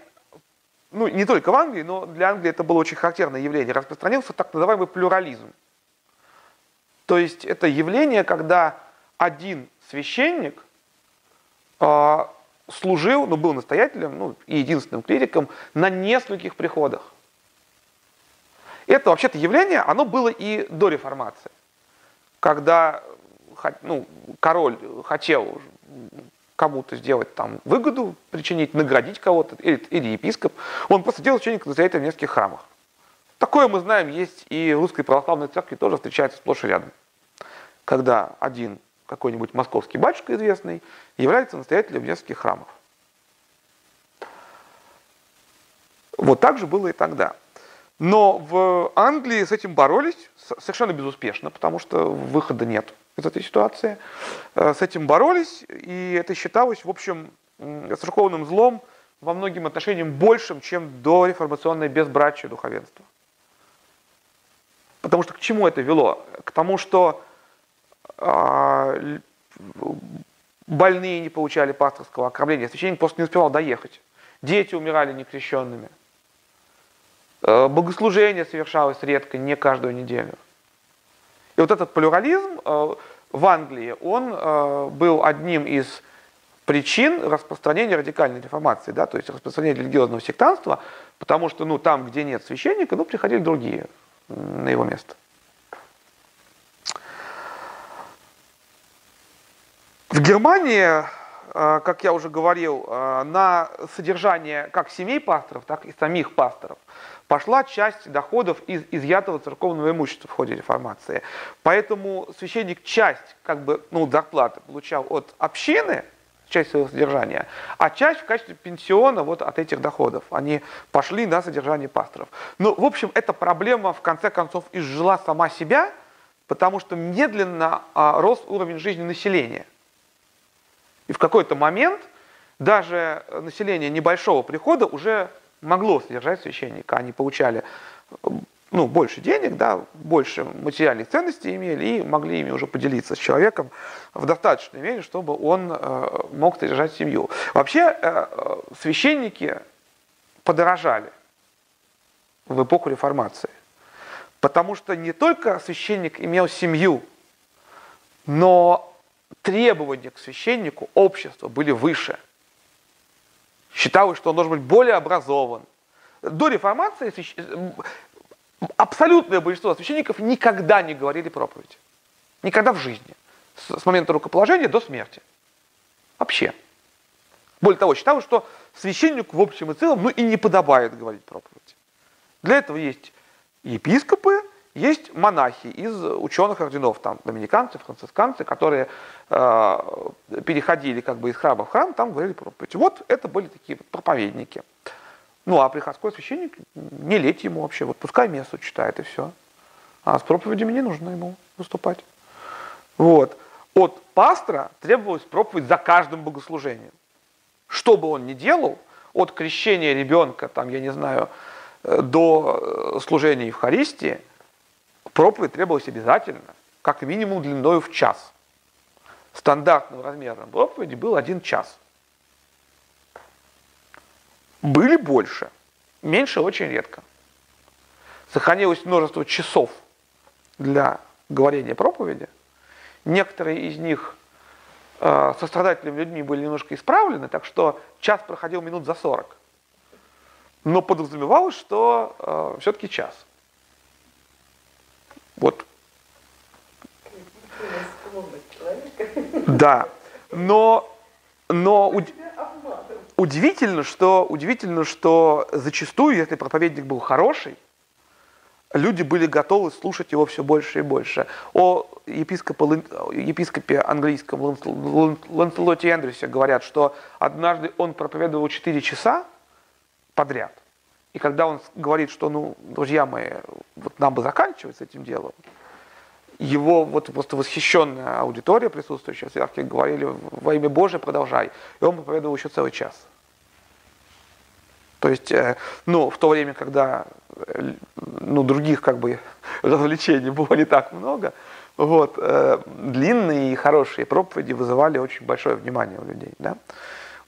ну не только в Англии, но для Англии это было очень характерное явление, распространился так называемый плюрализм. То есть это явление, когда один священник э, служил, ну был настоятелем, ну и единственным клириком на нескольких приходах. Это вообще-то явление, оно было и до реформации, когда ну, король хотел кому-то сделать там выгоду, причинить, наградить кого-то, или, или епископ, он просто делал священника настоятеля в нескольких храмах. Такое мы знаем, есть и в русской православной церкви тоже встречается сплошь и рядом. Когда один какой-нибудь московский батюшка известный является настоятелем нескольких храмов. Вот так же было и тогда. Но в Англии с этим боролись совершенно безуспешно, потому что выхода нет из этой ситуации. Э, с этим боролись, и это считалось, в общем, церковным злом во многим отношениям большим, чем до реформационное безбрачие духовенства. Потому что к чему это вело? К тому, что а, больные не получали пасторского окормления, священник просто не успевал доехать. Дети умирали некрещенными. Э, богослужение совершалось редко, не каждую неделю. И вот этот плюрализм э, в Англии, он э, был одним из причин распространения радикальной реформации, да, то есть распространения религиозного сектанства, потому что ну, там, где нет священника, ну, приходили другие на его место. В Германии, как я уже говорил, на содержание как семей пасторов, так и самих пасторов пошла часть доходов из изъятого церковного имущества в ходе реформации. Поэтому священник часть как бы, ну, зарплаты получал от общины, часть своего содержания, а часть в качестве пенсиона вот от этих доходов. Они пошли на содержание пасторов. Ну, в общем, эта проблема в конце концов изжила сама себя, потому что медленно а, рос уровень жизни населения. И в какой-то момент даже население небольшого прихода уже могло содержать священника. Они получали ну, больше денег, да, больше материальных ценностей имели и могли ими уже поделиться с человеком в достаточной мере, чтобы он э, мог содержать семью. Вообще э, священники подорожали в эпоху реформации, потому что не только священник имел семью, но требования к священнику общества были выше – считалось, что он должен быть более образован. До реформации абсолютное большинство священников никогда не говорили проповедь. Никогда в жизни. С, момента рукоположения до смерти. Вообще. Более того, считалось, что священнику в общем и целом ну и не подобает говорить проповедь. Для этого есть епископы, есть монахи из ученых орденов, там, доминиканцы, францисканцы, которые э, переходили как бы из храма в храм, там говорили проповедь. Вот это были такие проповедники. Ну, а приходской священник, не леть ему вообще, вот пускай место читает и все. А с проповедями не нужно ему выступать. Вот. От пастора требовалась проповедь за каждым богослужением. Что бы он ни делал, от крещения ребенка, там, я не знаю, э, до э, служения Евхаристии – проповедь требовалась обязательно, как минимум длиною в час. Стандартным размером проповеди был один час. Были больше, меньше очень редко. Сохранилось множество часов для говорения проповеди. Некоторые из них э, сострадательными людьми были немножко исправлены, так что час проходил минут за 40. Но подразумевалось, что э, все-таки час. Вот. Да, но, но уд... удивительно, что, удивительно, что зачастую, если проповедник был хороший, люди были готовы слушать его все больше и больше. О епископе, епископе английском Ланселоте Эндрюсе говорят, что однажды он проповедовал 4 часа подряд. И когда он говорит, что, ну, друзья мои, вот нам бы заканчивать с этим делом, его вот просто восхищенная аудитория, присутствующая церкви, говорили, во имя Божие продолжай. И он проповедовал еще целый час. То есть, э, ну, в то время, когда э, ну, других как бы развлечений было не так много, вот, э, длинные и хорошие проповеди вызывали очень большое внимание у людей, да.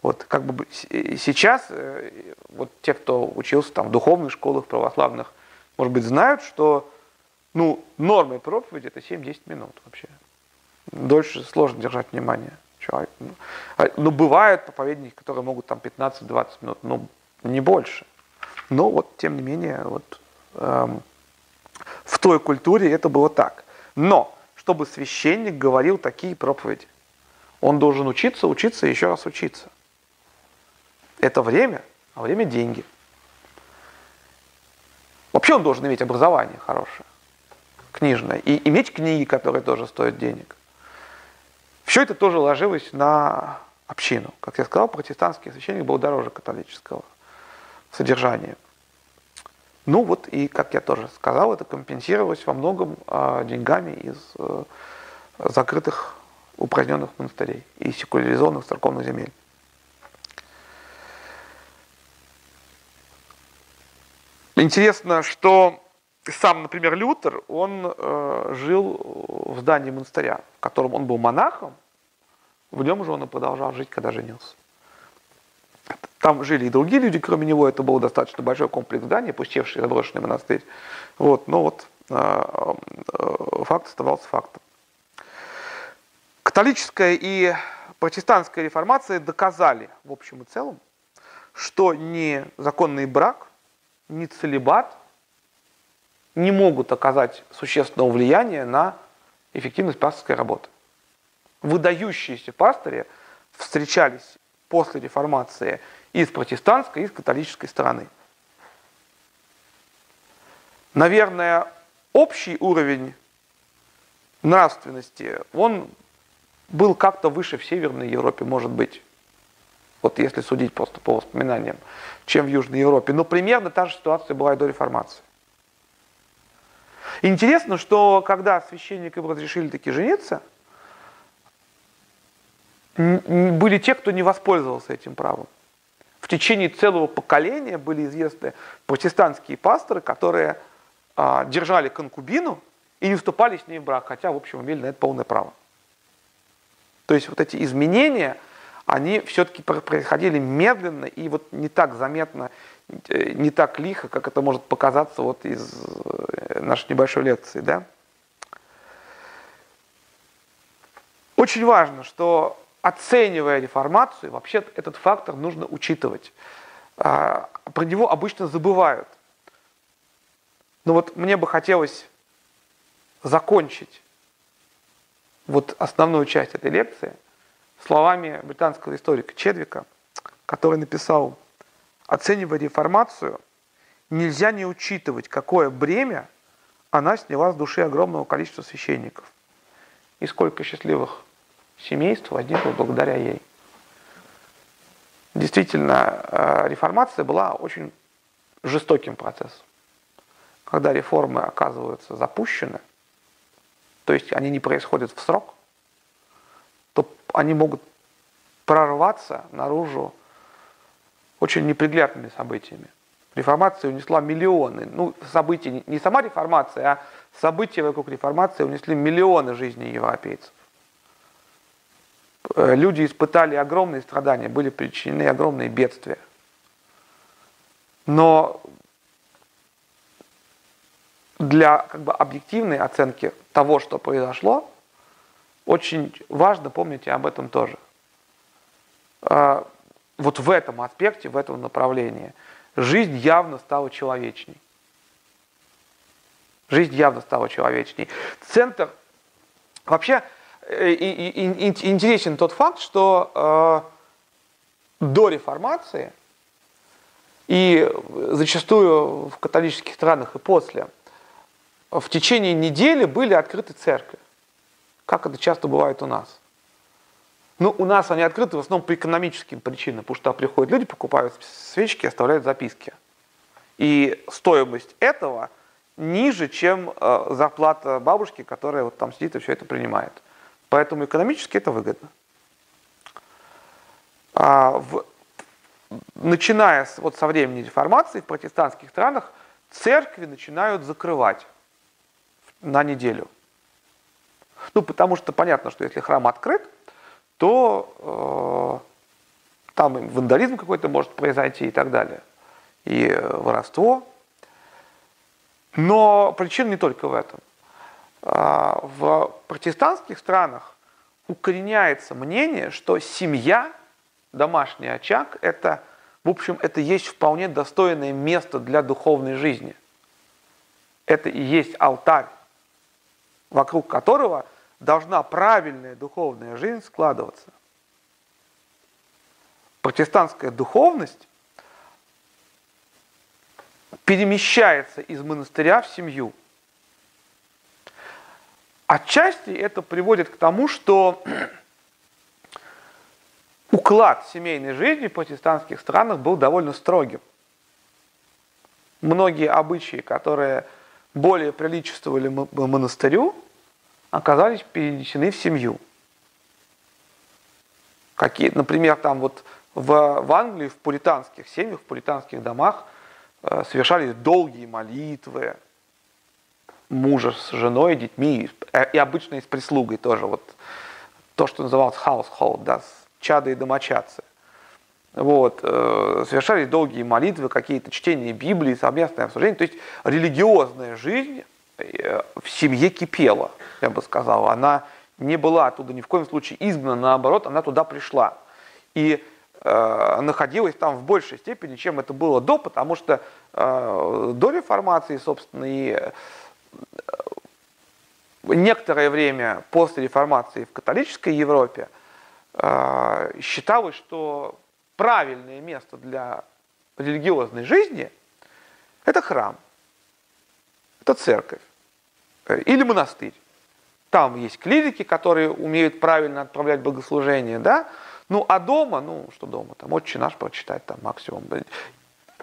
Вот как бы сейчас э, вот те, кто учился там в духовных школах православных, может быть, знают, что ну, нормой проповеди это 7-10 минут вообще. Дольше сложно держать внимание человека. Ну, а, ну, бывают проповедники, которые могут там 15-20 минут, но не больше. Но вот, тем не менее, вот эм, в той культуре это было так. Но, чтобы священник говорил такие проповеди, он должен учиться, учиться и еще раз учиться. Это время, а время – деньги. Вообще он должен иметь образование хорошее, книжное, и иметь книги, которые тоже стоят денег. Все это тоже ложилось на общину. Как я сказал, протестантский священник был дороже католического содержания. Ну вот и, как я тоже сказал, это компенсировалось во многом э, деньгами из э, закрытых упраздненных монастырей и секуляризованных церковных земель. Интересно, что сам, например, Лютер, он э, жил в здании монастыря, в котором он был монахом, в нем же он и продолжал жить, когда женился. Там жили и другие люди, кроме него, это был достаточно большой комплекс зданий, пустевший заброшенный монастырь. Вот, но вот э, э, факт оставался фактом. Католическая и протестантская реформация доказали в общем и целом, что ни законный брак – ни целебат не могут оказать существенного влияния на эффективность пасторской работы. Выдающиеся пастыри встречались после реформации и с протестантской, и с католической стороны. Наверное, общий уровень нравственности, он был как-то выше в Северной Европе, может быть вот если судить просто по воспоминаниям, чем в Южной Европе. Но примерно та же ситуация была и до реформации. Интересно, что когда священникам разрешили таки жениться, были те, кто не воспользовался этим правом. В течение целого поколения были известны протестантские пасторы, которые а, держали конкубину и не вступали с ней в брак, хотя, в общем, имели на это полное право. То есть вот эти изменения – они все-таки происходили медленно и вот не так заметно, э, не так лихо, как это может показаться вот из э, нашей небольшой лекции. Да? Очень важно, что оценивая реформацию, вообще этот фактор нужно учитывать. А, про него обычно забывают. Но вот мне бы хотелось закончить вот основную часть этой лекции – словами британского историка Чедвика, который написал, оценивая реформацию, нельзя не учитывать, какое бремя она сняла с души огромного количества священников. И сколько счастливых семейств возникло благодаря ей. Действительно, э, реформация была очень жестоким процессом. Когда реформы оказываются запущены, то есть они не происходят в срок, то они могут прорваться наружу очень неприглядными событиями. Реформация унесла миллионы, ну, события, не сама реформация, а события вокруг реформации унесли миллионы жизней европейцев. Э, люди испытали огромные страдания, были причинены огромные бедствия. Но для как бы, объективной оценки того, что произошло, очень важно помнить об этом тоже. А, вот в этом аспекте, в этом направлении жизнь явно стала человечней. Жизнь явно стала человечней. Центр... Вообще э, интересен тот факт, что э, до реформации и зачастую в католических странах и после в течение недели были открыты церкви как это часто бывает у нас. Ну, у нас они открыты в основном по экономическим причинам, потому что приходят люди, покупают свечки, оставляют записки. И стоимость этого ниже, чем э, зарплата бабушки, которая вот там сидит и все это принимает. Поэтому экономически это выгодно. А в, начиная с, вот со времени реформации в протестантских странах, церкви начинают закрывать на неделю. Ну, потому что понятно, что если храм открыт, то э, там вандализм какой-то может произойти и так далее. И воровство. Но причина не только в этом. Э, в протестантских странах укореняется мнение, что семья, домашний очаг, это, в общем, это есть вполне достойное место для духовной жизни. Это и есть алтарь, вокруг которого должна правильная духовная жизнь складываться. Протестантская духовность перемещается из монастыря в семью. Отчасти это приводит к тому, что уклад семейной жизни в протестантских странах был довольно строгим. Многие обычаи, которые более приличествовали монастырю, оказались перенесены в семью. Какие, например, там вот в, в Англии, в пуританских семьях, в пуританских домах э, совершались долгие молитвы мужа с женой, детьми, э, и обычно и с прислугой тоже. Вот то, что называлось household, да, чады и домочадцы. Вот, э, совершались долгие молитвы, какие-то чтения Библии, совместное обсуждение. То есть религиозная жизнь в семье кипела, я бы сказал. Она не была оттуда ни в коем случае изгнана, наоборот, она туда пришла. И э, находилась там в большей степени, чем это было до, потому что э, до реформации, собственно, и э, некоторое время после реформации в католической Европе э, считалось, что правильное место для религиозной жизни – это храм, это церковь э, или монастырь. Там есть клирики, которые умеют правильно отправлять богослужение, да? Ну, а дома, ну, что дома? Там отче наш прочитать, там максимум.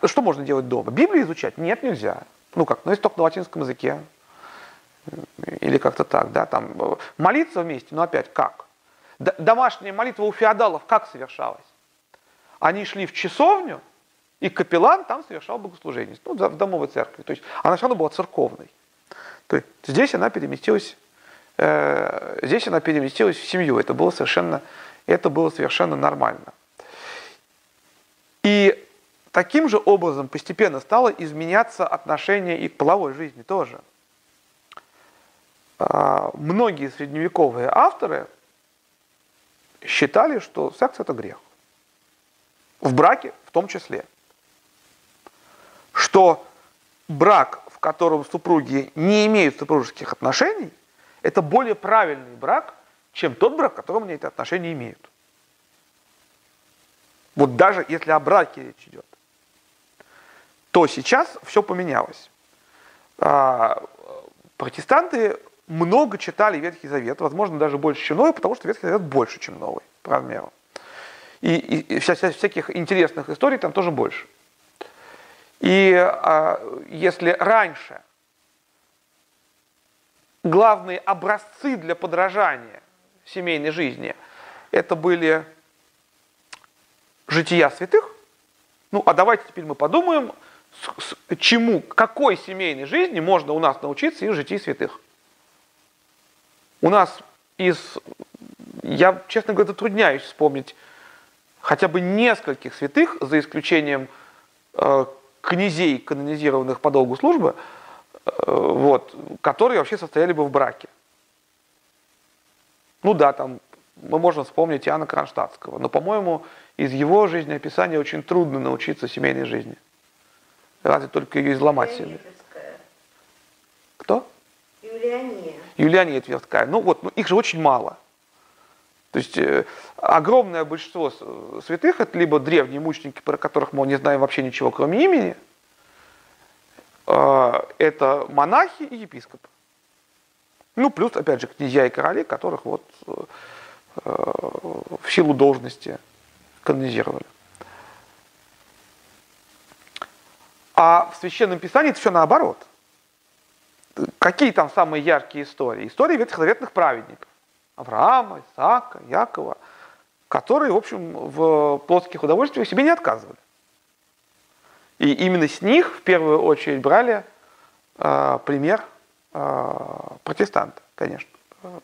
Что можно делать дома? Библию изучать? Нет, нельзя. Ну как, ну, если только на латинском языке. Или как-то так, да, там. Молиться вместе, но опять как? Домашняя молитва у феодалов как совершалась? Они шли в часовню, и капеллан там совершал богослужение, ну, в домовой церкви. То есть она все равно была церковной. То есть здесь она переместилась, э, здесь она переместилась в семью. Это было совершенно, это было совершенно нормально. И таким же образом постепенно стало изменяться отношение и к половой жизни тоже. А, многие средневековые авторы считали, что секс это грех. В браке в том числе. Что брак, в котором супруги не имеют супружеских отношений, это более правильный брак, чем тот брак, в котором они эти отношения имеют. Вот даже если о браке речь идет, то сейчас все поменялось. А, протестанты много читали Ветхий Завет, возможно, даже больше, чем Новый, потому что Ветхий Завет больше, чем Новый, по размеру. И, и, и вся, вся, всяких интересных историй там тоже больше. И а, если раньше главные образцы для подражания семейной жизни это были жития святых, ну а давайте теперь мы подумаем, чему, какой семейной жизни можно у нас научиться из житий святых. У нас из, я, честно говоря, затрудняюсь вспомнить хотя бы нескольких святых, за исключением э, князей, канонизированных по долгу службы, э, вот, которые вообще состояли бы в браке. Ну да, там мы можем вспомнить Иоанна Кронштадтского, но, по-моему, из его жизнеописания очень трудно научиться семейной жизни. Разве только ее изломать себе. Кто? Юлиания. Юлиания Тверская. Ну вот, ну, их же очень мало. То есть э, огромное большинство святых это либо древние мученики, про которых мы не знаем вообще ничего, кроме имени, э, это монахи и епископы. Ну, плюс, опять же, князья и короли, которых вот э, в силу должности канонизировали. А в Священном Писании это все наоборот. Какие там самые яркие истории? Истории ветхозаветных праведников. Авраама, Исаака, Якова, которые, в общем, в плотских удовольствиях себе не отказывали. И именно с них в первую очередь брали э, пример э, протестанты, конечно,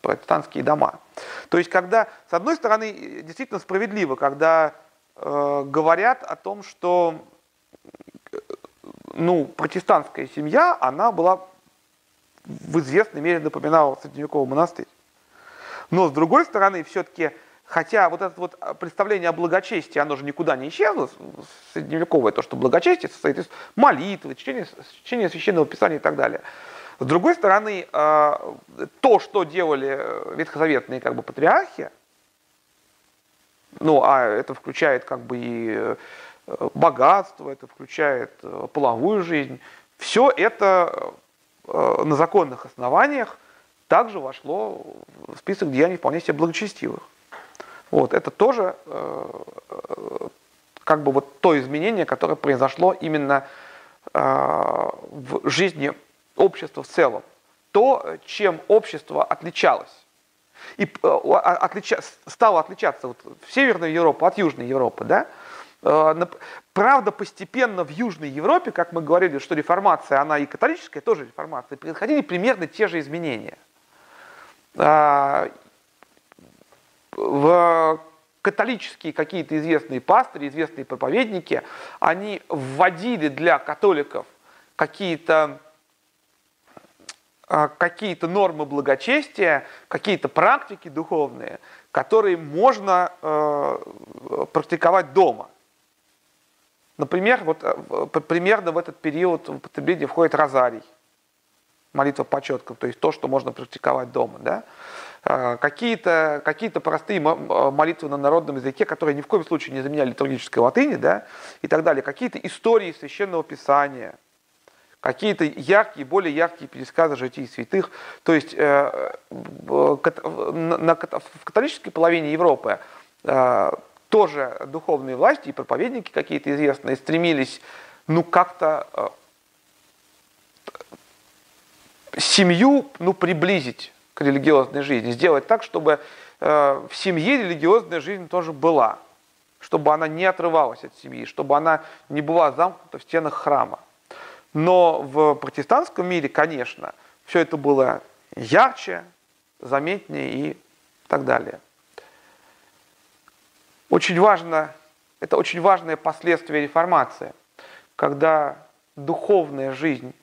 протестантские дома. То есть, когда, с одной стороны, действительно справедливо, когда э, говорят о том, что ну, протестантская семья, она была в известной мере напоминала средневековый монастырь. Но с другой стороны, все-таки, хотя вот это вот представление о благочестии, оно же никуда не исчезло, средневековое то, что благочестие состоит из молитвы, чтения, чтения священного писания и так далее. С другой стороны, э, то, что делали ветхозаветные как бы патриархи, ну, а это включает как бы и э, богатство, это включает э, половую жизнь, все это на законных основаниях также вошло в список деяний вполне себе благочестивых. Вот, это тоже как бы вот то изменение, которое произошло именно в жизни общества в целом, то, чем общество отличалось. И э, отлича, стало отличаться вот, в Северной Европе от Южной Европы. Да? Э, правда, постепенно в Южной Европе, как мы говорили, что реформация, она и католическая, тоже реформация, происходили примерно те же изменения. А, в католические какие-то известные пастыри, известные проповедники, они вводили для католиков какие-то а, какие-то нормы благочестия, какие-то практики духовные, которые можно э, практиковать дома. Например, вот э, примерно в этот период в употребление входит розарий, молитва по четкам, то есть то, что можно практиковать дома. Да? А, какие-то какие простые молитвы на народном языке, которые ни в коем случае не заменяли литургической латыни, да? и так далее. Какие-то истории священного писания – какие-то яркие, более яркие пересказы житий святых. То есть э, в католической половине Европы э, тоже духовные власти и проповедники какие-то известные стремились ну как-то э, семью ну, приблизить к религиозной жизни, сделать так, чтобы в семье религиозная жизнь тоже была, чтобы она не отрывалась от семьи, чтобы она не была замкнута в стенах храма. Но в протестантском мире, конечно, все это было ярче, заметнее и так далее. Очень важно, это очень важное последствие реформации, когда духовная жизнь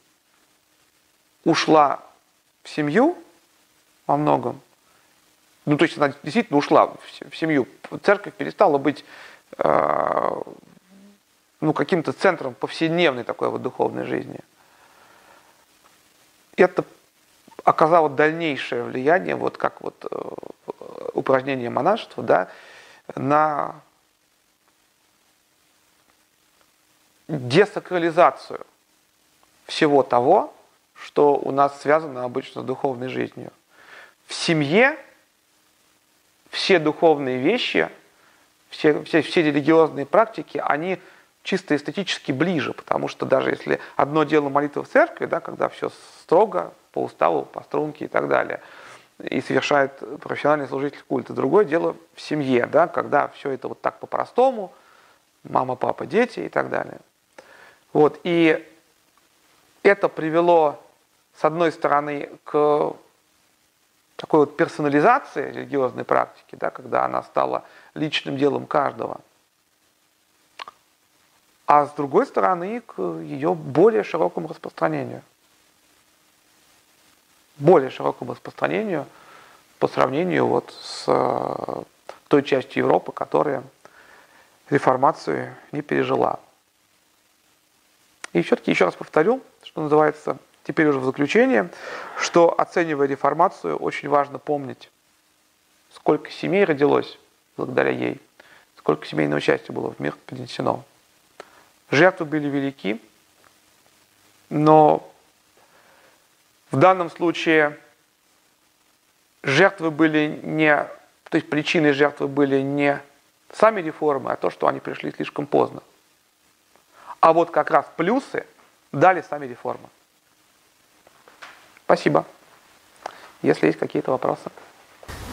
ушла в семью во многом, ну то есть она действительно ушла в семью, церковь перестала быть э, ну, каким-то центром повседневной такой вот духовной жизни. Это оказало дальнейшее влияние, вот как вот э, упражнение монашества, да, на десакрализацию всего того, что у нас связано обычно с духовной жизнью. В семье все духовные вещи, все, все, все религиозные практики, они чисто эстетически ближе, потому что даже если одно дело молитва в церкви, да, когда все строго, по уставу, по струнке и так далее, и совершает профессиональный служитель культа. Другое дело в семье, да, когда все это вот так по-простому, мама, папа, дети и так далее. Вот, и это привело, с одной стороны, к такой вот персонализации религиозной практики, да, когда она стала личным делом каждого – а с другой стороны к ее более широкому распространению. Более широкому распространению по сравнению вот с э, той частью Европы, которая реформацию не пережила. И все-таки еще раз повторю, что называется, теперь уже в заключение, что оценивая реформацию, очень важно помнить, сколько семей родилось благодаря ей, сколько семейного счастья было в мир принесено. Жертвы были велики, но в данном случае жертвы были не, то есть причиной жертвы были не сами реформы, а то, что они пришли слишком поздно. А вот как раз плюсы дали сами реформы. Спасибо. Если есть какие-то вопросы.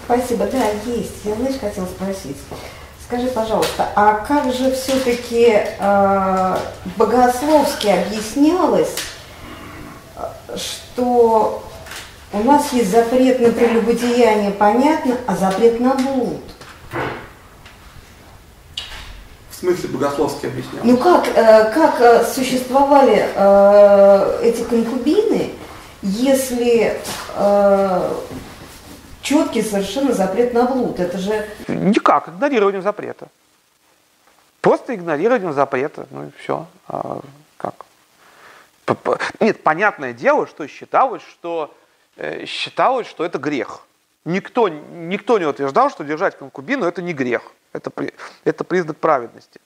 Спасибо. Да, есть. Я, знаешь, хотела спросить. Скажи, пожалуйста, а как же все-таки э, богословски объяснялось, что у нас есть запрет на прелюбодеяние, понятно, а запрет на блуд? В смысле богословски объяснялось? Ну как, э, как э, существовали э, эти конкубины, если э, четкий совершенно запрет на блуд. Это же... Никак, игнорированием запрета. Просто игнорированием запрета. Ну и все. А, как? Нет, понятное дело, что считалось, что, э, считалось, что это грех. Никто, никто не утверждал, что держать конкубину это не грех. Это, это признак праведности.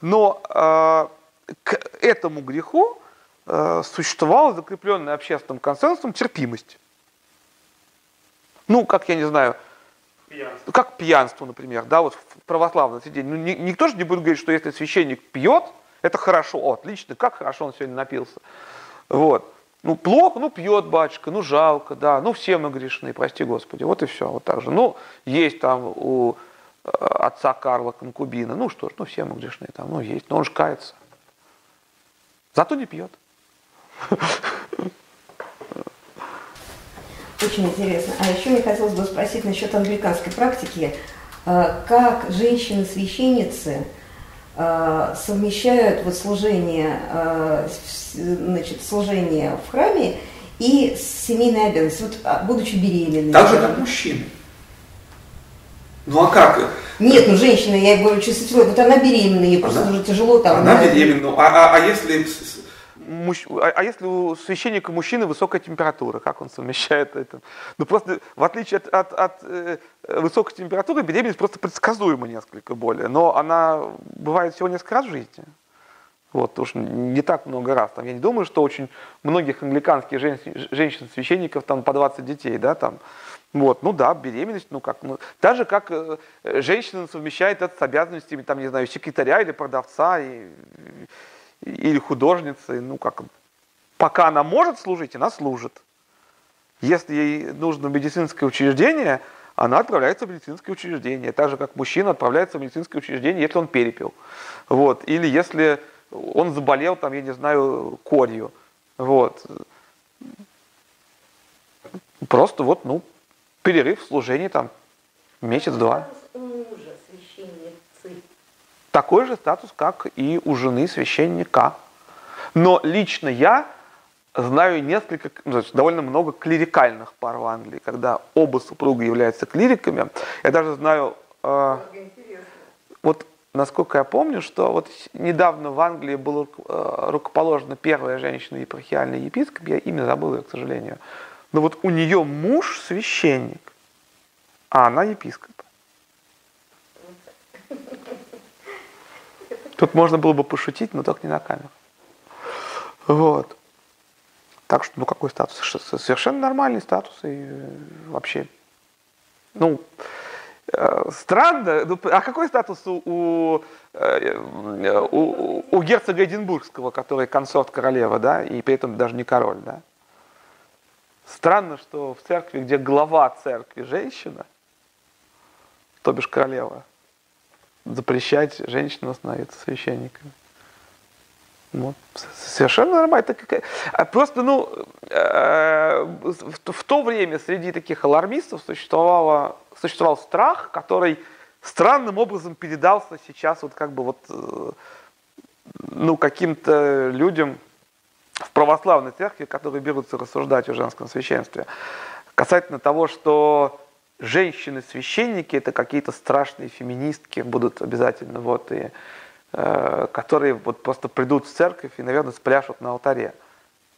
Но э, к этому греху существовала закрепленная общественным консенсусом терпимость. Ну, как я не знаю, пьянство. как пьянство, например, да, вот в православном сидении. Ну, ни, никто же не будет говорить, что если священник пьет, это хорошо, о, отлично, как хорошо он сегодня напился. Вот. Ну, плохо, ну, пьет батюшка, ну, жалко, да, ну, все мы грешны, прости Господи, вот и все, вот так же. Ну, есть там у э, отца Карла конкубина, ну, что ж, ну, все мы грешны, там, ну, есть, но он же кается. Зато не пьет. Очень интересно. А еще мне хотелось бы спросить насчет англиканской практики. Э, как женщины-священницы э, совмещают вот служение, э, значит, служение в храме и семейной обязанности, вот, а, будучи беременной. Так же, как мужчины. Ну а как? Нет, ну женщина, я говорю, чувствую, вот она беременная, ей просто уже тяжело там. Она беременна, а, а, а если муж... а, а если у священника мужчины высокая температура, как он совмещает это? Ну просто в отличие от, от, от э, высокой температуры, беременность просто предсказуема несколько более, но она бывает всего несколько раз в жизни. Вот, уж не так много раз. Там, я не думаю, что очень многих англиканских женщин-священников там по 20 детей, да, там. Вот, ну да, беременность, ну как, ну, же, как э, женщина совмещает это с обязанностями, там, не знаю, секретаря или продавца, и, или художницей, ну как, пока она может служить, она служит. Если ей нужно медицинское учреждение, она отправляется в медицинское учреждение. Так же, как мужчина отправляется в медицинское учреждение, если он перепил. Вот. Или если он заболел, там, я не знаю, корью. Вот. Просто вот, ну, перерыв в служении там месяц-два такой же статус, как и у жены священника. Но лично я знаю несколько, ну, довольно много клирикальных пар в Англии, когда оба супруга являются клириками. Я даже знаю, э, вот насколько я помню, что вот недавно в Англии была э, рукоположена первая женщина-епархиальный епископ, я имя забыл ее, к сожалению. Но вот у нее муж священник, а она епископ. Тут можно было бы пошутить, но только не на камеру. Вот. Так что, ну какой статус? Совершенно нормальный статус и э, вообще, ну, э, странно. Ну, а какой статус у, у, э, у, у герцога Эдинбургского, который консорт королева, да, и при этом даже не король, да? Странно, что в церкви, где глава церкви женщина, то бишь королева, запрещать женщинам становиться священниками. Вот. Совершенно нормально. А просто, ну, э, в то время среди таких алармистов существовало, существовал страх, который странным образом передался сейчас вот как бы вот, э, ну, каким-то людям в православной церкви, которые берутся рассуждать о женском священстве, касательно того, что женщины-священники это какие-то страшные феминистки будут обязательно, вот, и, э, которые вот просто придут в церковь и, наверное, спляшут на алтаре.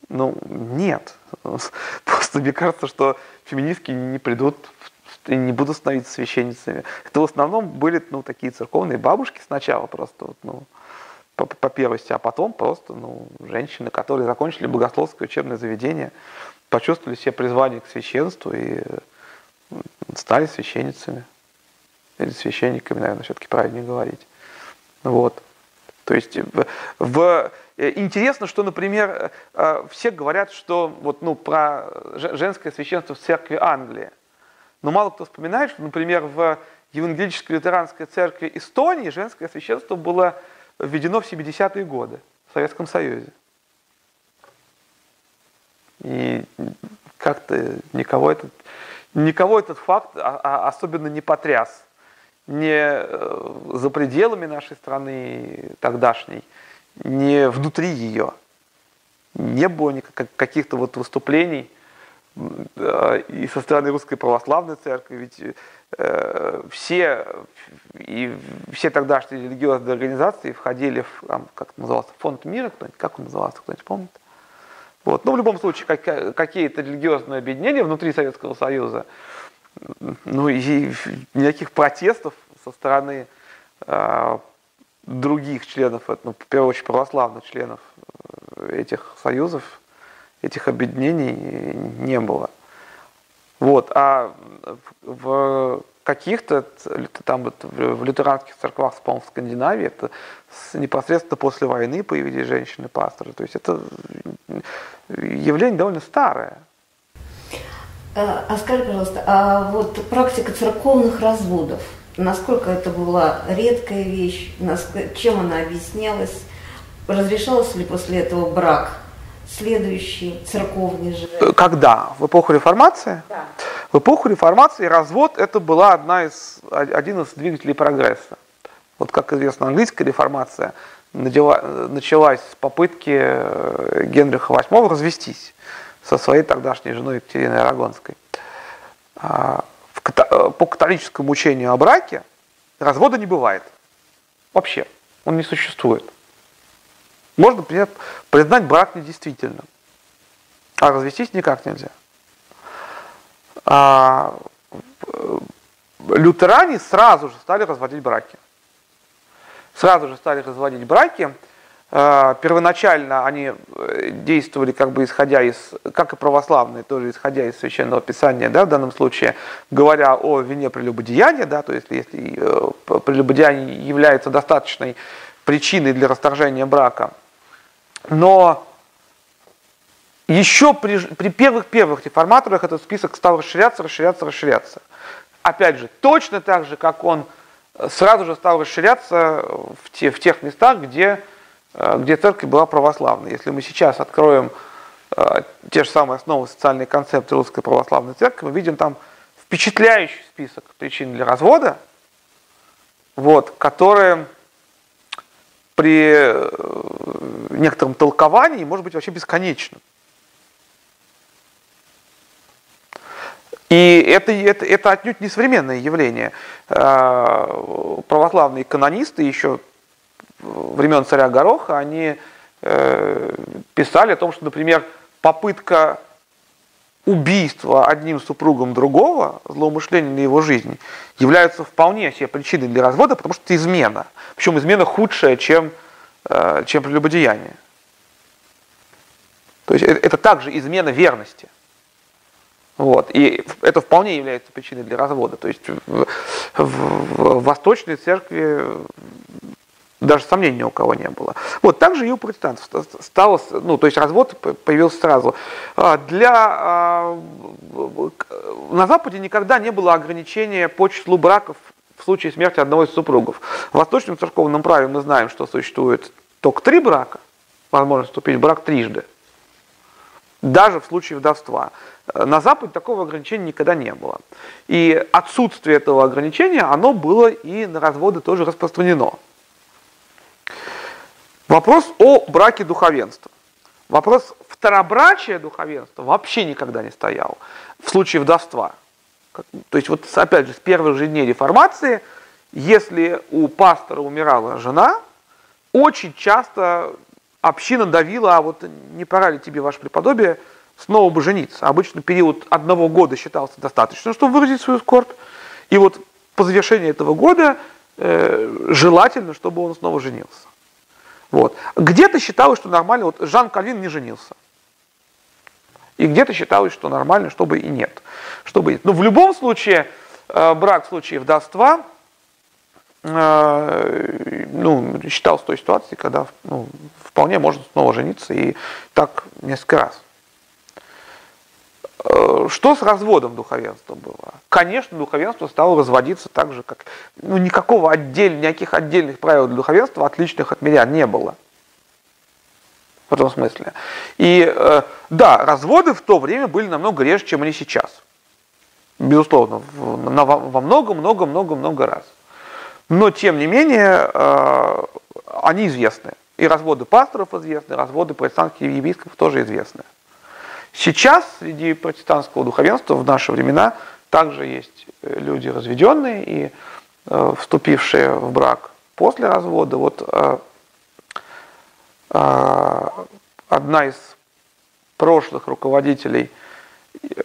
Ну, нет. Просто мне кажется, что феминистки не придут и не будут становиться священницами. Это в основном были ну, такие церковные бабушки сначала просто, вот, ну, по, по первости, а потом просто ну, женщины, которые закончили богословское учебное заведение, почувствовали себе призвание к священству и стали священницами. Или священниками, наверное, все-таки правильнее говорить. Вот. То есть в, э, интересно, что, например, э, все говорят, что вот, ну, про женское священство в церкви Англии. Но мало кто вспоминает, что, например, в Евангелической лютеранской церкви Эстонии женское священство было введено в 70-е годы в Советском Союзе. И как-то никого этот, никого этот факт особенно не потряс. Не э, за пределами нашей страны тогдашней, не внутри ее. Не было каких-то вот выступлений и со стороны Русской Православной Церкви, ведь э, все, и все тогдашние религиозные организации входили в, там, как назывался, фонд мира, как он назывался, кто-нибудь помнит? Вот. Но ну, в любом случае, как, какие-то религиозные объединения внутри Советского Союза, ну и никаких протестов со стороны э, других членов, ну, в первую очередь православных членов э, этих союзов, этих объединений не было. Вот. А в каких-то там вот, в лютеранских церквах, по-моему, в Скандинавии, это непосредственно после войны появились женщины-пасторы. То есть это явление довольно старое. А, а скажи, пожалуйста, а вот практика церковных разводов, насколько это была редкая вещь, чем она объяснялась, разрешался ли после этого брак следующий церковный же. Когда? В эпоху реформации? Да. В эпоху реформации развод это была одна из, один из двигателей прогресса. Вот как известно, английская реформация началась с попытки э, Генриха VIII развестись со своей тогдашней женой Екатериной Арагонской. А, э, по католическому учению о браке развода не бывает. Вообще. Он не существует. Можно признать брак недействительным, а развестись никак нельзя. А, э, лютеране сразу же стали разводить браки. Сразу же стали разводить браки. А, первоначально они э, действовали как бы исходя из, как и православные, тоже исходя из священного писания, да, в данном случае, говоря о вине прелюбодеяния, да, то есть если э, прелюбодеяние является достаточной причиной для расторжения брака – но еще при, при первых-первых реформаторах этот список стал расширяться, расширяться, расширяться. Опять же, точно так же, как он э, сразу же стал расширяться в, те, в тех местах, где, э, где церковь была православной. Если мы сейчас откроем э, те же самые основы социальной концепции русской православной церкви, мы видим там впечатляющий список причин для развода, вот, которые при э, некотором толковании может быть вообще бесконечным. И это, это, это отнюдь не современное явление. Э, православные канонисты еще времен царя Гороха, они э, писали о том, что, например, попытка убийства одним супругом другого, злоумышление на его жизнь, являются вполне себе причиной для развода, потому что это измена. Причем измена худшая, чем, э, чем прелюбодеяние. То есть это также измена верности. Вот. И это вполне является причиной для развода. То есть в, в, в Восточной церкви даже сомнений ни у кого не было. Вот также и у протестантов стало, ну, то есть развод появился сразу. А, для, а, на Западе никогда не было ограничения по числу браков в случае смерти одного из супругов. В восточном церковном праве мы знаем, что существует только три брака, возможно вступить в брак трижды, даже в случае вдовства. На Западе такого ограничения никогда не было. И отсутствие этого ограничения, оно было и на разводы тоже распространено. Вопрос о браке духовенства. Вопрос второбрачия духовенства вообще никогда не стоял в случае вдовства. То есть вот опять же с первых же дней реформации, если у пастора умирала жена, очень часто община давила, а вот не пора ли тебе, ваше преподобие, снова бы жениться. Обычно период одного года считался достаточно, чтобы выразить свою скорбь. И вот по завершении этого года э, желательно, чтобы он снова женился. Вот. Где-то считалось, что нормально, вот Жан Кальвин не женился. И где-то считалось, что нормально, чтобы и нет. Чтобы нет. Но в любом случае, э, брак в случае вдовства э, ну, считался той ситуацией, когда ну, вполне можно снова жениться и так несколько раз. Э, что с разводом духовенства было? Конечно, духовенство стало разводиться так же, как... Ну, никакого отдель, никаких отдельных правил для духовенства, отличных от мирян, не было. В этом смысле. И э, да, разводы в то время были намного реже, чем они сейчас. Безусловно, во много-много-много-много раз. Но, тем не менее, э, они известны. И разводы пасторов известны, разводы протестантских епископов тоже известны. Сейчас среди протестантского духовенства в наши времена также есть э, люди разведенные и э, вступившие в брак после развода. Вот э, э, одна из прошлых руководителей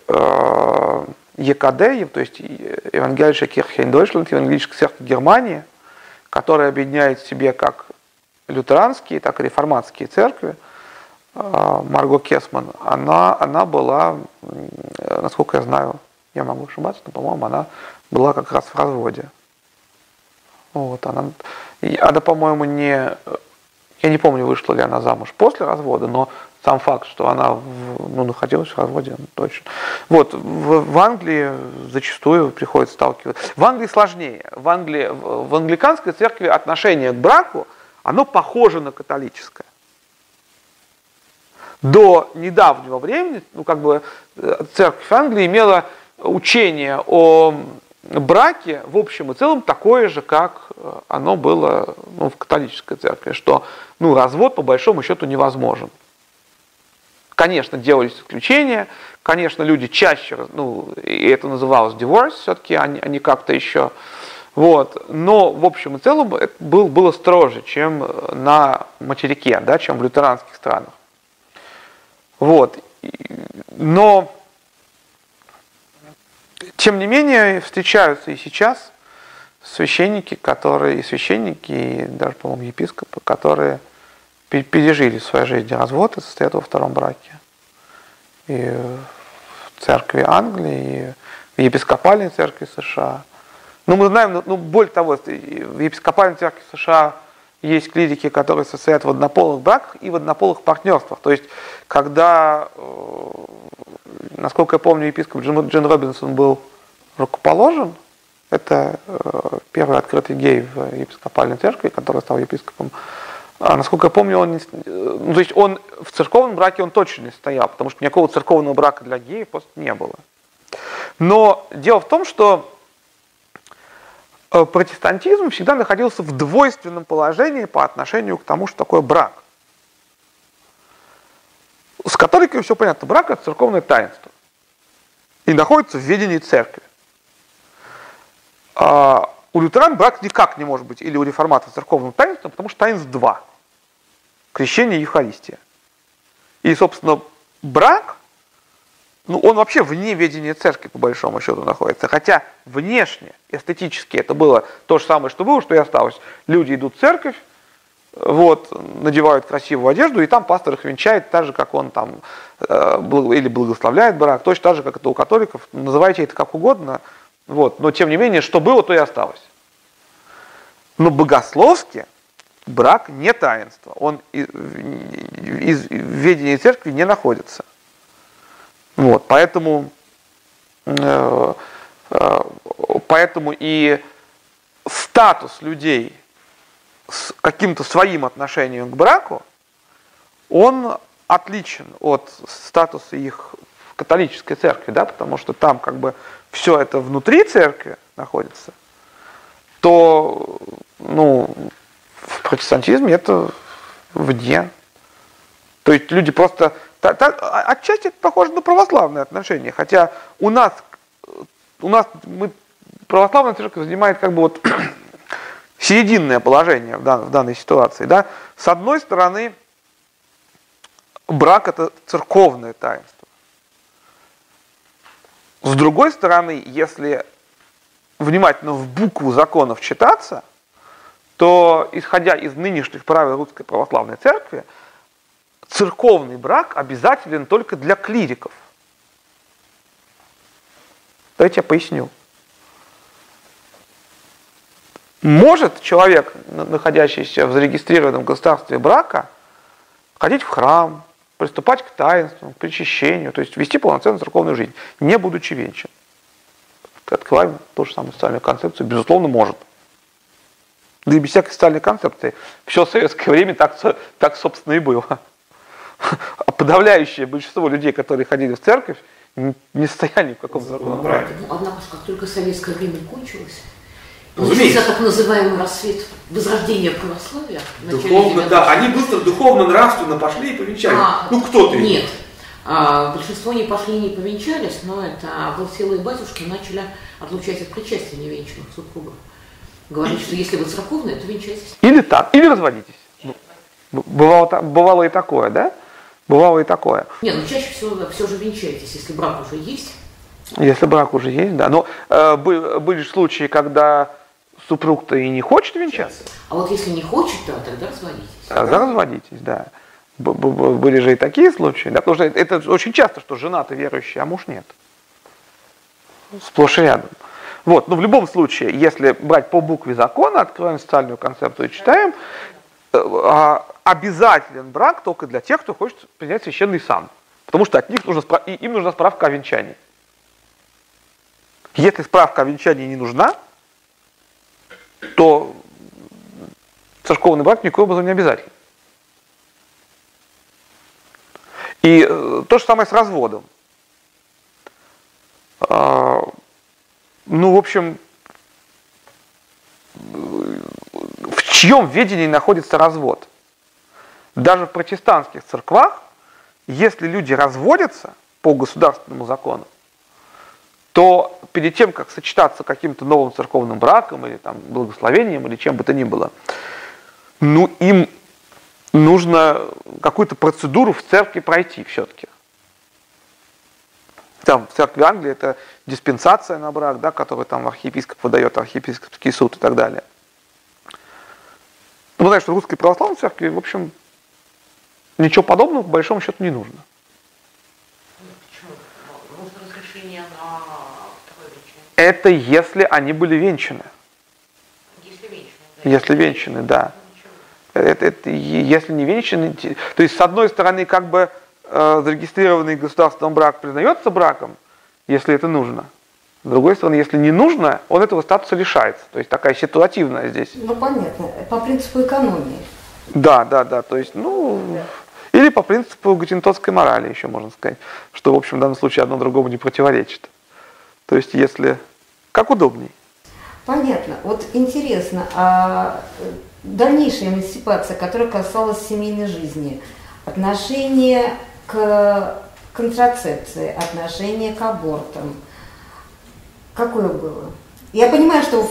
э, ЕКД, то есть Евангелийская Кирхе Deutschland, Евангелическая церковь Германии, которая объединяет в себе как лютеранские, так и реформатские церкви, Марго Кесман, она, она была, насколько я знаю, я могу ошибаться, но, по-моему, она была как раз в разводе. Вот, она, она, по-моему, не, я не помню, вышла ли она замуж после развода, но сам факт, что она ну, находилась в разводе, точно. Вот, в, в Англии зачастую приходится сталкиваться. В Англии сложнее. В, Англии, в англиканской церкви отношение к браку, оно похоже на католическое до недавнего времени, ну, как бы э, церковь Англии имела учение о браке в общем и целом такое же, как э, оно было ну, в католической церкви, что ну, развод по большому счету невозможен. Конечно, делались исключения, конечно, люди чаще, ну, и это называлось divorce все-таки, а не, а не как-то еще. Вот. Но в общем и целом это был, было строже, чем на материке, да, чем в лютеранских странах. Вот. Но, тем не менее, встречаются и сейчас священники, которые, и священники, и даже, по-моему, епископы, которые пережили в своей жизни развод и состоят во втором браке. И в церкви Англии, и в епископальной церкви США. Ну, мы знаем, ну, более того, в епископальной церкви США есть клирики, которые состоят в однополых браках и в однополых партнерствах. То есть, когда, э, насколько я помню, епископ Джин, Джин Робинсон был рукоположен, это э, первый открытый гей в епископальной церкви, который стал епископом. А, насколько я помню, он э, ну, то есть он в церковном браке он точно не стоял, потому что никакого церковного брака для геев просто не было. Но дело в том, что протестантизм всегда находился в двойственном положении по отношению к тому, что такое брак. С католиками все понятно. Брак – это церковное таинство. И находится в ведении церкви. А у лютеран брак никак не может быть, или у реформатов церковным таинством, потому что таинств два. Крещение и Евхаристия. И, собственно, брак ну, он вообще вне ведения церкви, по большому счету, находится. Хотя внешне, эстетически, это было то же самое, что было, что и осталось. Люди идут в церковь, вот, надевают красивую одежду, и там пастор их венчает так же, как он там, э, или благословляет брак, точно так же, как это у католиков. Называйте это как угодно, вот, но тем не менее, что было, то и осталось. Но богословски брак не таинство, он из, из ведения церкви не находится. Вот, поэтому, э, э, поэтому и статус людей с каким-то своим отношением к браку, он отличен от статуса их в католической церкви, да, потому что там как бы все это внутри церкви находится, то ну, в протестантизме это вне. То есть люди просто та, та, отчасти это похоже на православные отношения, хотя у нас, у нас мы, православная церковь занимает как бы вот серединное положение в, дан, в данной ситуации. Да? С одной стороны, брак это церковное таинство. С другой стороны, если внимательно в букву законов читаться, то, исходя из нынешних правил Русской Православной Церкви, церковный брак обязателен только для клириков. Давайте я поясню. Может человек, находящийся в зарегистрированном государстве брака, ходить в храм, приступать к таинству, к причащению, то есть вести полноценную церковную жизнь, не будучи венчан. Открываем ту же самую социальную концепцию, безусловно, может. Да и без всякой социальной концепции. Все советское время так, так собственно, и было. А подавляющее большинство людей, которые ходили в церковь, не стояли ни в каком законном праве. Ну, однако, как только советское время кончилось, Начался так называемый рассвет возрождения православия. Духовно, да. Они быстро духовно-нравственно пошли и повенчались. А, ну, кто-то. Нет. А, большинство не пошли, не повенчались, но это Волселые батюшки начали отлучать от причастия невенчанных супругов. Говорить, что если вы церковные, то венчайтесь. Или так, или разводитесь. Ну, бывало, бывало и такое, да? Бывало и такое. Нет, ну чаще всего все же венчаетесь, если брак уже есть. Если брак уже есть, да. Но э, были случаи, когда супруг-то и не хочет венчаться. А вот если не хочет, то тогда разводитесь. Тогда разводитесь, да. Были же и такие случаи, да, потому что это очень часто, что жена-то верующая, а муж нет. Сплошь и рядом. Вот, но в любом случае, если брать по букве закона, открываем социальную концепцию и читаем, э, а, обязателен брак только для тех, кто хочет принять священный сан. Потому что от них нужно, им нужна справка о венчании. Если справка о венчании не нужна, то церковный брак никаким образом не обязательно. И э, то же самое с разводом. А, ну, в общем, в чьем ведении находится развод? Даже в протестантских церквах, если люди разводятся по государственному закону, то перед тем, как сочетаться каким-то новым церковным браком или там благословением или чем бы то ни было, ну им нужно какую-то процедуру в церкви пройти все-таки. Там в церкви Англии это диспенсация на брак, да, которую там архиепископ выдает, архиепископский суд и так далее. Ну, знаешь, в русской православной церкви, в общем, ничего подобного по большому счету не нужно. Это если они были венчаны. Если венчаны, да. Если венчаны, да. Это, это, если не венчаны, то есть с одной стороны как бы э, зарегистрированный государственным брак признается браком, если это нужно. С другой стороны, если не нужно, он этого статуса лишается. То есть такая ситуативная здесь. Ну понятно, по принципу экономии. Да, да, да. То есть, ну, или по принципу гатинтотской морали еще можно сказать, что, в общем, в данном случае одно другому не противоречит. То есть, если как удобней. Понятно. Вот интересно, а э, дальнейшая эмансипация, которая касалась семейной жизни, отношение к контрацепции, отношение к абортам, какое было? Я понимаю, что...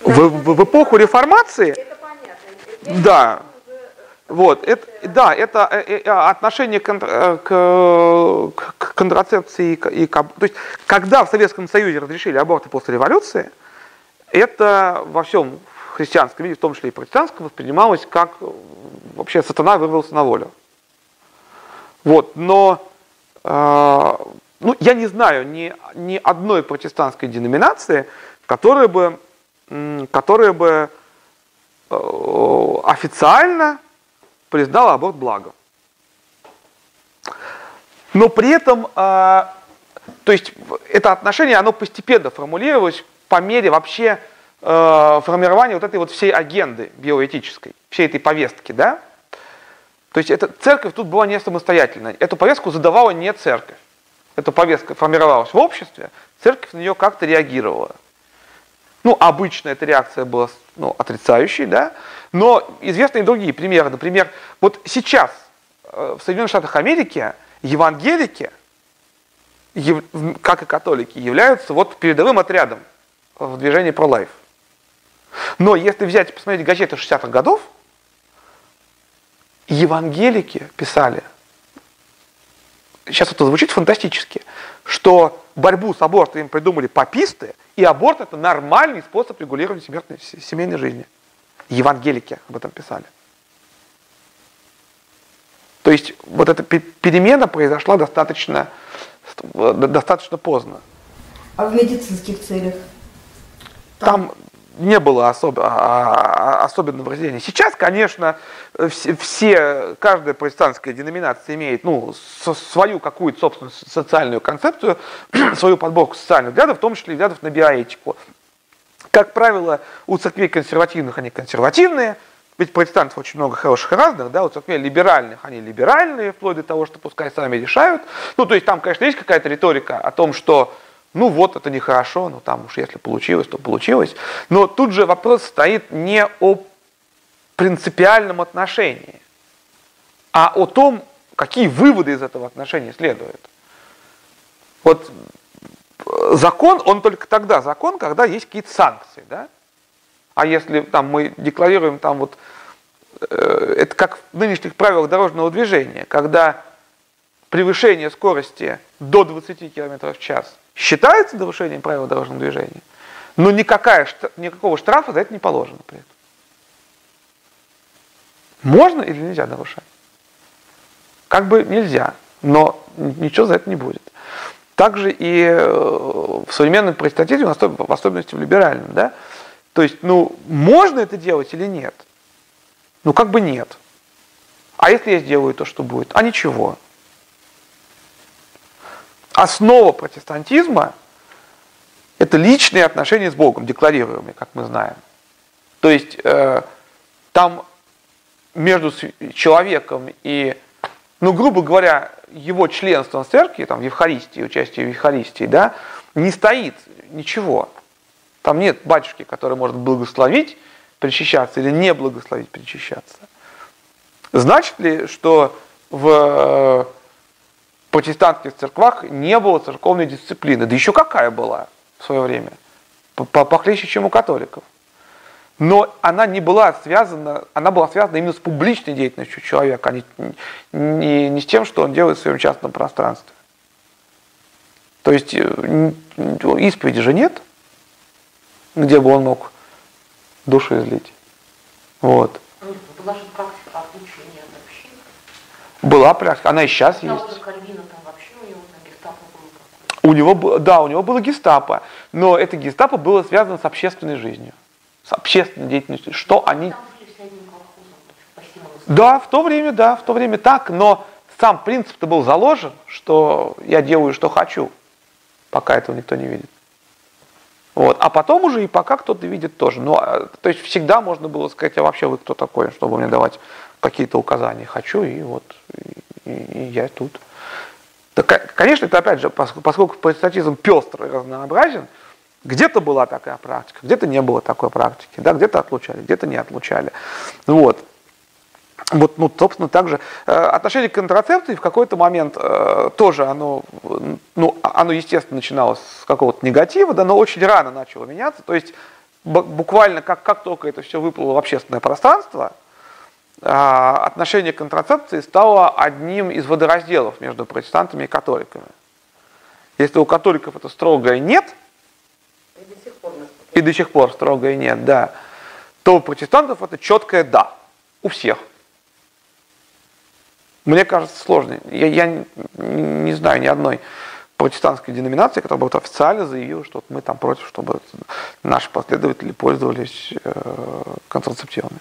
В, в, в эпоху реформации... Это понятно. Да. Вот, это, да, это э, э, отношение к, к, к контрацепции и к, то есть, когда в Советском Союзе разрешили аборты после революции, это во всем христианском мире, в том числе и протестантском, воспринималось как вообще сатана вырвался на волю. Вот, но э, ну, я не знаю ни, ни одной протестантской деноминации, которая бы, которая бы э, официально признала аборт благом. Но при этом, э, то есть это отношение, оно постепенно формулировалось по мере вообще э, формирования вот этой вот всей агенды биоэтической, всей этой повестки, да? То есть эта церковь тут была не самостоятельной. Эту повестку задавала не церковь. Эта повестка формировалась в обществе, церковь на нее как-то реагировала. Ну, обычно эта реакция была ну, отрицающей, да, но известны и другие примеры. Например, вот сейчас э, в Соединенных Штатах Америки евангелики, как и католики, являются вот передовым отрядом в движении pro-life. Но если взять и посмотреть газеты 60-х годов, евангелики писали, сейчас это звучит фантастически, что борьбу с абортом им придумали паписты, и аборт это нормальный способ регулирования семейной жизни. Евангелики об этом писали. То есть вот эта перемена произошла достаточно, достаточно поздно. А в медицинских целях? Там, не было особ, а, а, особенного разделения. Сейчас, конечно, все, каждая протестантская деноминация имеет ну, свою какую-то собственную социальную концепцию, свою подборку социальных взглядов, в том числе взглядов на биоэтику. Как правило, у церквей консервативных они консервативные, ведь протестантов очень много хороших и разных, да, у церквей либеральных они либеральные, вплоть до того, что пускай сами решают. Ну, то есть там, конечно, есть какая-то риторика о том, что ну вот, это нехорошо, ну там уж если получилось, то получилось. Но тут же вопрос стоит не о принципиальном отношении, а о том, какие выводы из этого отношения следуют. Вот э, закон, он только тогда закон, когда есть какие-то санкции, да? А если там мы декларируем там вот, э, это как в нынешних правилах дорожного движения, когда превышение скорости до 20 км в час считается нарушением правил дорожного движения, но никакая, никакого штрафа за это не положено при этом. Можно или нельзя нарушать? Как бы нельзя, но ничего за это не будет. Также и э, в современном протестантизме, в особенности в либеральном, да, то есть, ну, можно это делать или нет? Ну, как бы нет. А если я сделаю то, что будет? А ничего основа протестантизма – это личные отношения с Богом, декларируемые, как мы знаем. То есть э, там между человеком и, ну, грубо говоря, его членством в церкви, там, в Евхаристии, участие в Евхаристии, да, не стоит ничего. Там нет батюшки, который может благословить, причащаться или не благословить, причащаться. Значит ли, что в протестантских церквах не было церковной дисциплины. Да еще какая была в свое время. Похлеще, чем у католиков. Но она не была связана, она была связана именно с публичной деятельностью человека, а не, не, не с тем, что он делает в своем частном пространстве. То есть э, исповеди же нет, где бы он мог душу излить. Вот. Ваша практика отличия была практика, она и сейчас есть. У него, да, у него было гестапо, но это гестапо было связано с общественной жизнью, с общественной деятельностью. Что они... Да, в то время, да, в то время так, но сам принцип-то был заложен, что я делаю, что хочу, пока этого никто не видит. Вот. А потом уже и пока кто-то видит тоже. Ну, а, то есть всегда можно было сказать, а вообще вы кто такой, чтобы мне давать какие-то указания хочу, и вот и, и я тут. Да, конечно, это опять же, поскольку протестантизм пестрый, разнообразен, где-то была такая практика, где-то не было такой практики, да, где-то отлучали, где-то не отлучали. Вот. Вот, ну, собственно, также э, отношение к контрацепции в какой-то момент э, тоже оно, ну, оно, естественно, начиналось с какого-то негатива, да, но очень рано начало меняться. То есть буквально как, как только это все выплыло в общественное пространство, а, отношение к контрацепции стало одним из водоразделов между протестантами и католиками. Если у католиков это строгое нет, и до сих пор, пор строгое нет, да, то у протестантов это четкое да. У всех. Мне кажется, сложно. Я, я не знаю ни одной протестантской деноминации, которая бы официально заявила, что вот мы там против, чтобы наши последователи пользовались э, контрацептивами.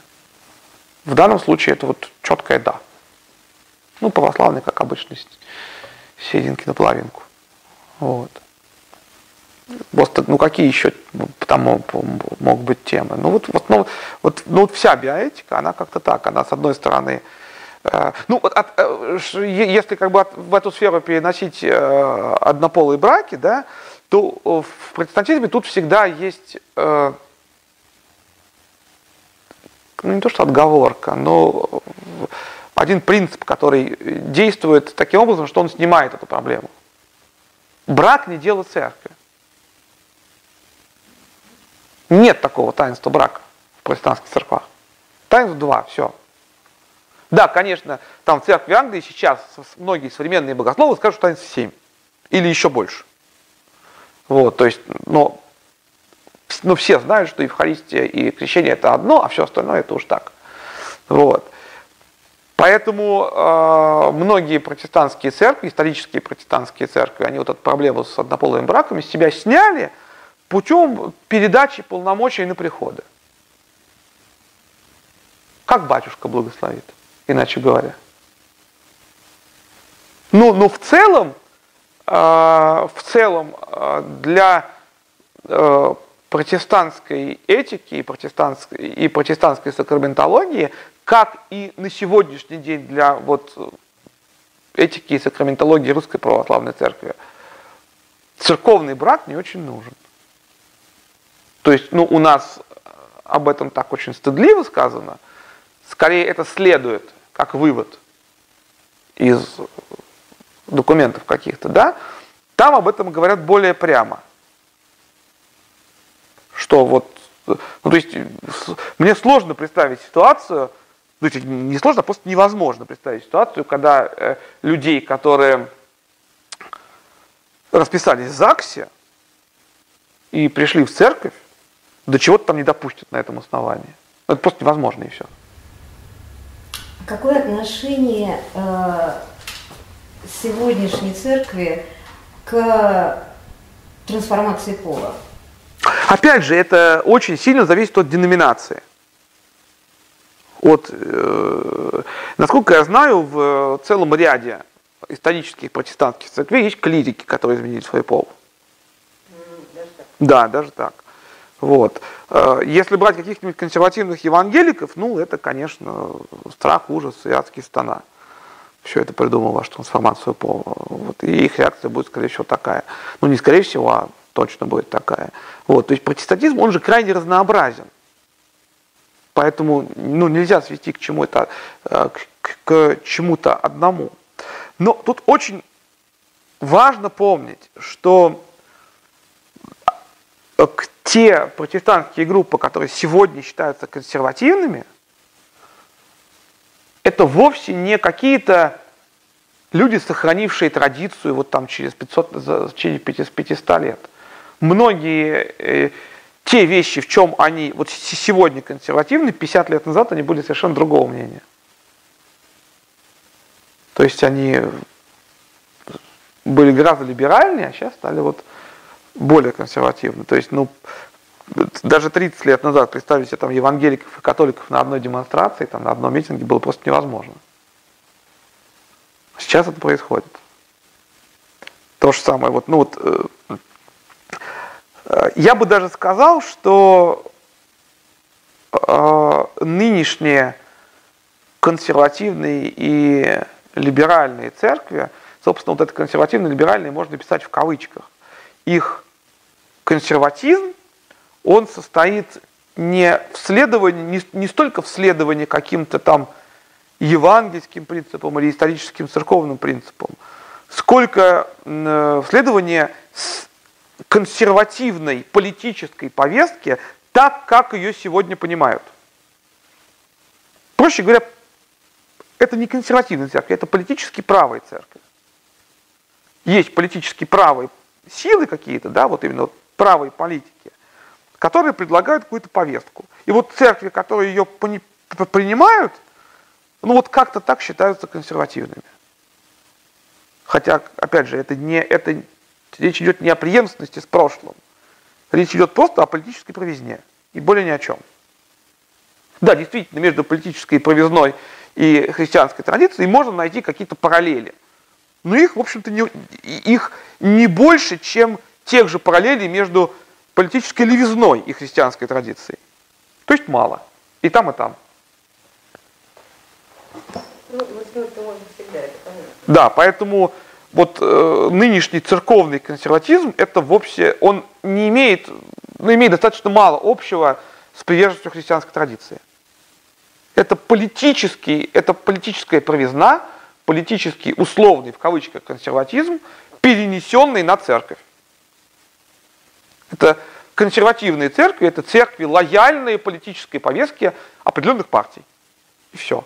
В данном случае это вот четкое «да». Ну, православный, как обычно, серединки на половинку. Вот. Просто, ну, какие еще там могут быть темы? Ну, вот, вот, ну, вот, ну, вот вся биоэтика, она как-то так, она, с одной стороны, э, ну, вот от, э, если как бы от, в эту сферу переносить э, однополые браки, да, то в протестантизме тут всегда есть э, ну не то что отговорка, но один принцип, который действует таким образом, что он снимает эту проблему. Брак не дело церкви. Нет такого таинства брака в протестантских церквах. Таинство два, все. Да, конечно, там в церкви Англии сейчас многие современные богословы скажут, что таинство семь. Или еще больше. Вот, то есть, но ну, все знают, что Евхаристия и крещение это одно, а все остальное это уж так. Вот. Поэтому э, многие протестантские церкви, исторические протестантские церкви, они вот эту проблему с однополыми браками с себя сняли, путем передачи полномочий на приходы. Как батюшка благословит, иначе говоря. Ну, но в целом, э, в целом э, для э, протестантской этики и протестантской, и протестантской сакраментологии, как и на сегодняшний день для вот этики и сакраментологии Русской Православной Церкви, церковный брак не очень нужен. То есть, ну, у нас об этом так очень стыдливо сказано, скорее это следует как вывод из документов каких-то, да, там об этом говорят более прямо что вот, ну, то есть мне сложно представить ситуацию, ну, не сложно, а просто невозможно представить ситуацию, когда э, людей, которые расписались в ЗАГСе и пришли в церковь, до чего-то там не допустят на этом основании. Это просто невозможно и все. Какое отношение э, сегодняшней церкви к трансформации пола? Опять же, это очень сильно зависит от деноминации. От, э, насколько я знаю, в целом ряде исторических протестантских церквей есть клирики, которые изменили свой пол. Даже да, даже так. Вот. Э, если брать каких-нибудь консервативных евангеликов, ну, это, конечно, страх, ужас и адские стана. Все это придумал вашу трансформацию пола. Вот. И их реакция будет, скорее всего, такая. Ну, не скорее всего, а точно будет такая. Вот, то есть протестантизм, он же крайне разнообразен. Поэтому ну, нельзя свести к чему-то, э, к, к чему-то одному. Но тут очень важно помнить, что э, те протестантские группы, которые сегодня считаются консервативными, это вовсе не какие-то люди, сохранившие традицию вот там через 500, через 500 лет многие э, те вещи, в чем они вот сегодня консервативны, 50 лет назад они были совершенно другого мнения. То есть они были гораздо либеральнее, а сейчас стали вот более консервативны. То есть, ну, даже 30 лет назад представить себе там евангеликов и католиков на одной демонстрации, там, на одном митинге было просто невозможно. Сейчас это происходит. То же самое, вот, ну вот, э, я бы даже сказал, что э, нынешние консервативные и либеральные церкви, собственно, вот это консервативные либеральные можно писать в кавычках. Их консерватизм, он состоит не в следовании, не, не столько в следовании каким-то там евангельским принципам или историческим церковным принципам, сколько э, в следовании консервативной политической повестке так, как ее сегодня понимают. Проще говоря, это не консервативная церковь, это политически правая церковь. Есть политически правые силы какие-то, да, вот именно вот правые политики, которые предлагают какую-то повестку. И вот церкви, которые ее принимают, ну вот как-то так считаются консервативными. Хотя, опять же, это не, это Речь идет не о преемственности с прошлым. Речь идет просто о политической провизне. И более ни о чем. Да, действительно, между политической провизной и христианской традицией можно найти какие-то параллели. Но их, в общем-то, не, их не больше, чем тех же параллелей между политической левизной и христианской традицией. То есть мало. И там, и там. Ну, всегда, это понятно. Да, поэтому вот э, нынешний церковный консерватизм, это вовсе, он не имеет, ну, имеет достаточно мало общего с приверженностью христианской традиции. Это политический, это политическая провизна, политический условный, в кавычках, консерватизм, перенесенный на церковь. Это консервативные церкви, это церкви лояльные политической повестке определенных партий. И все.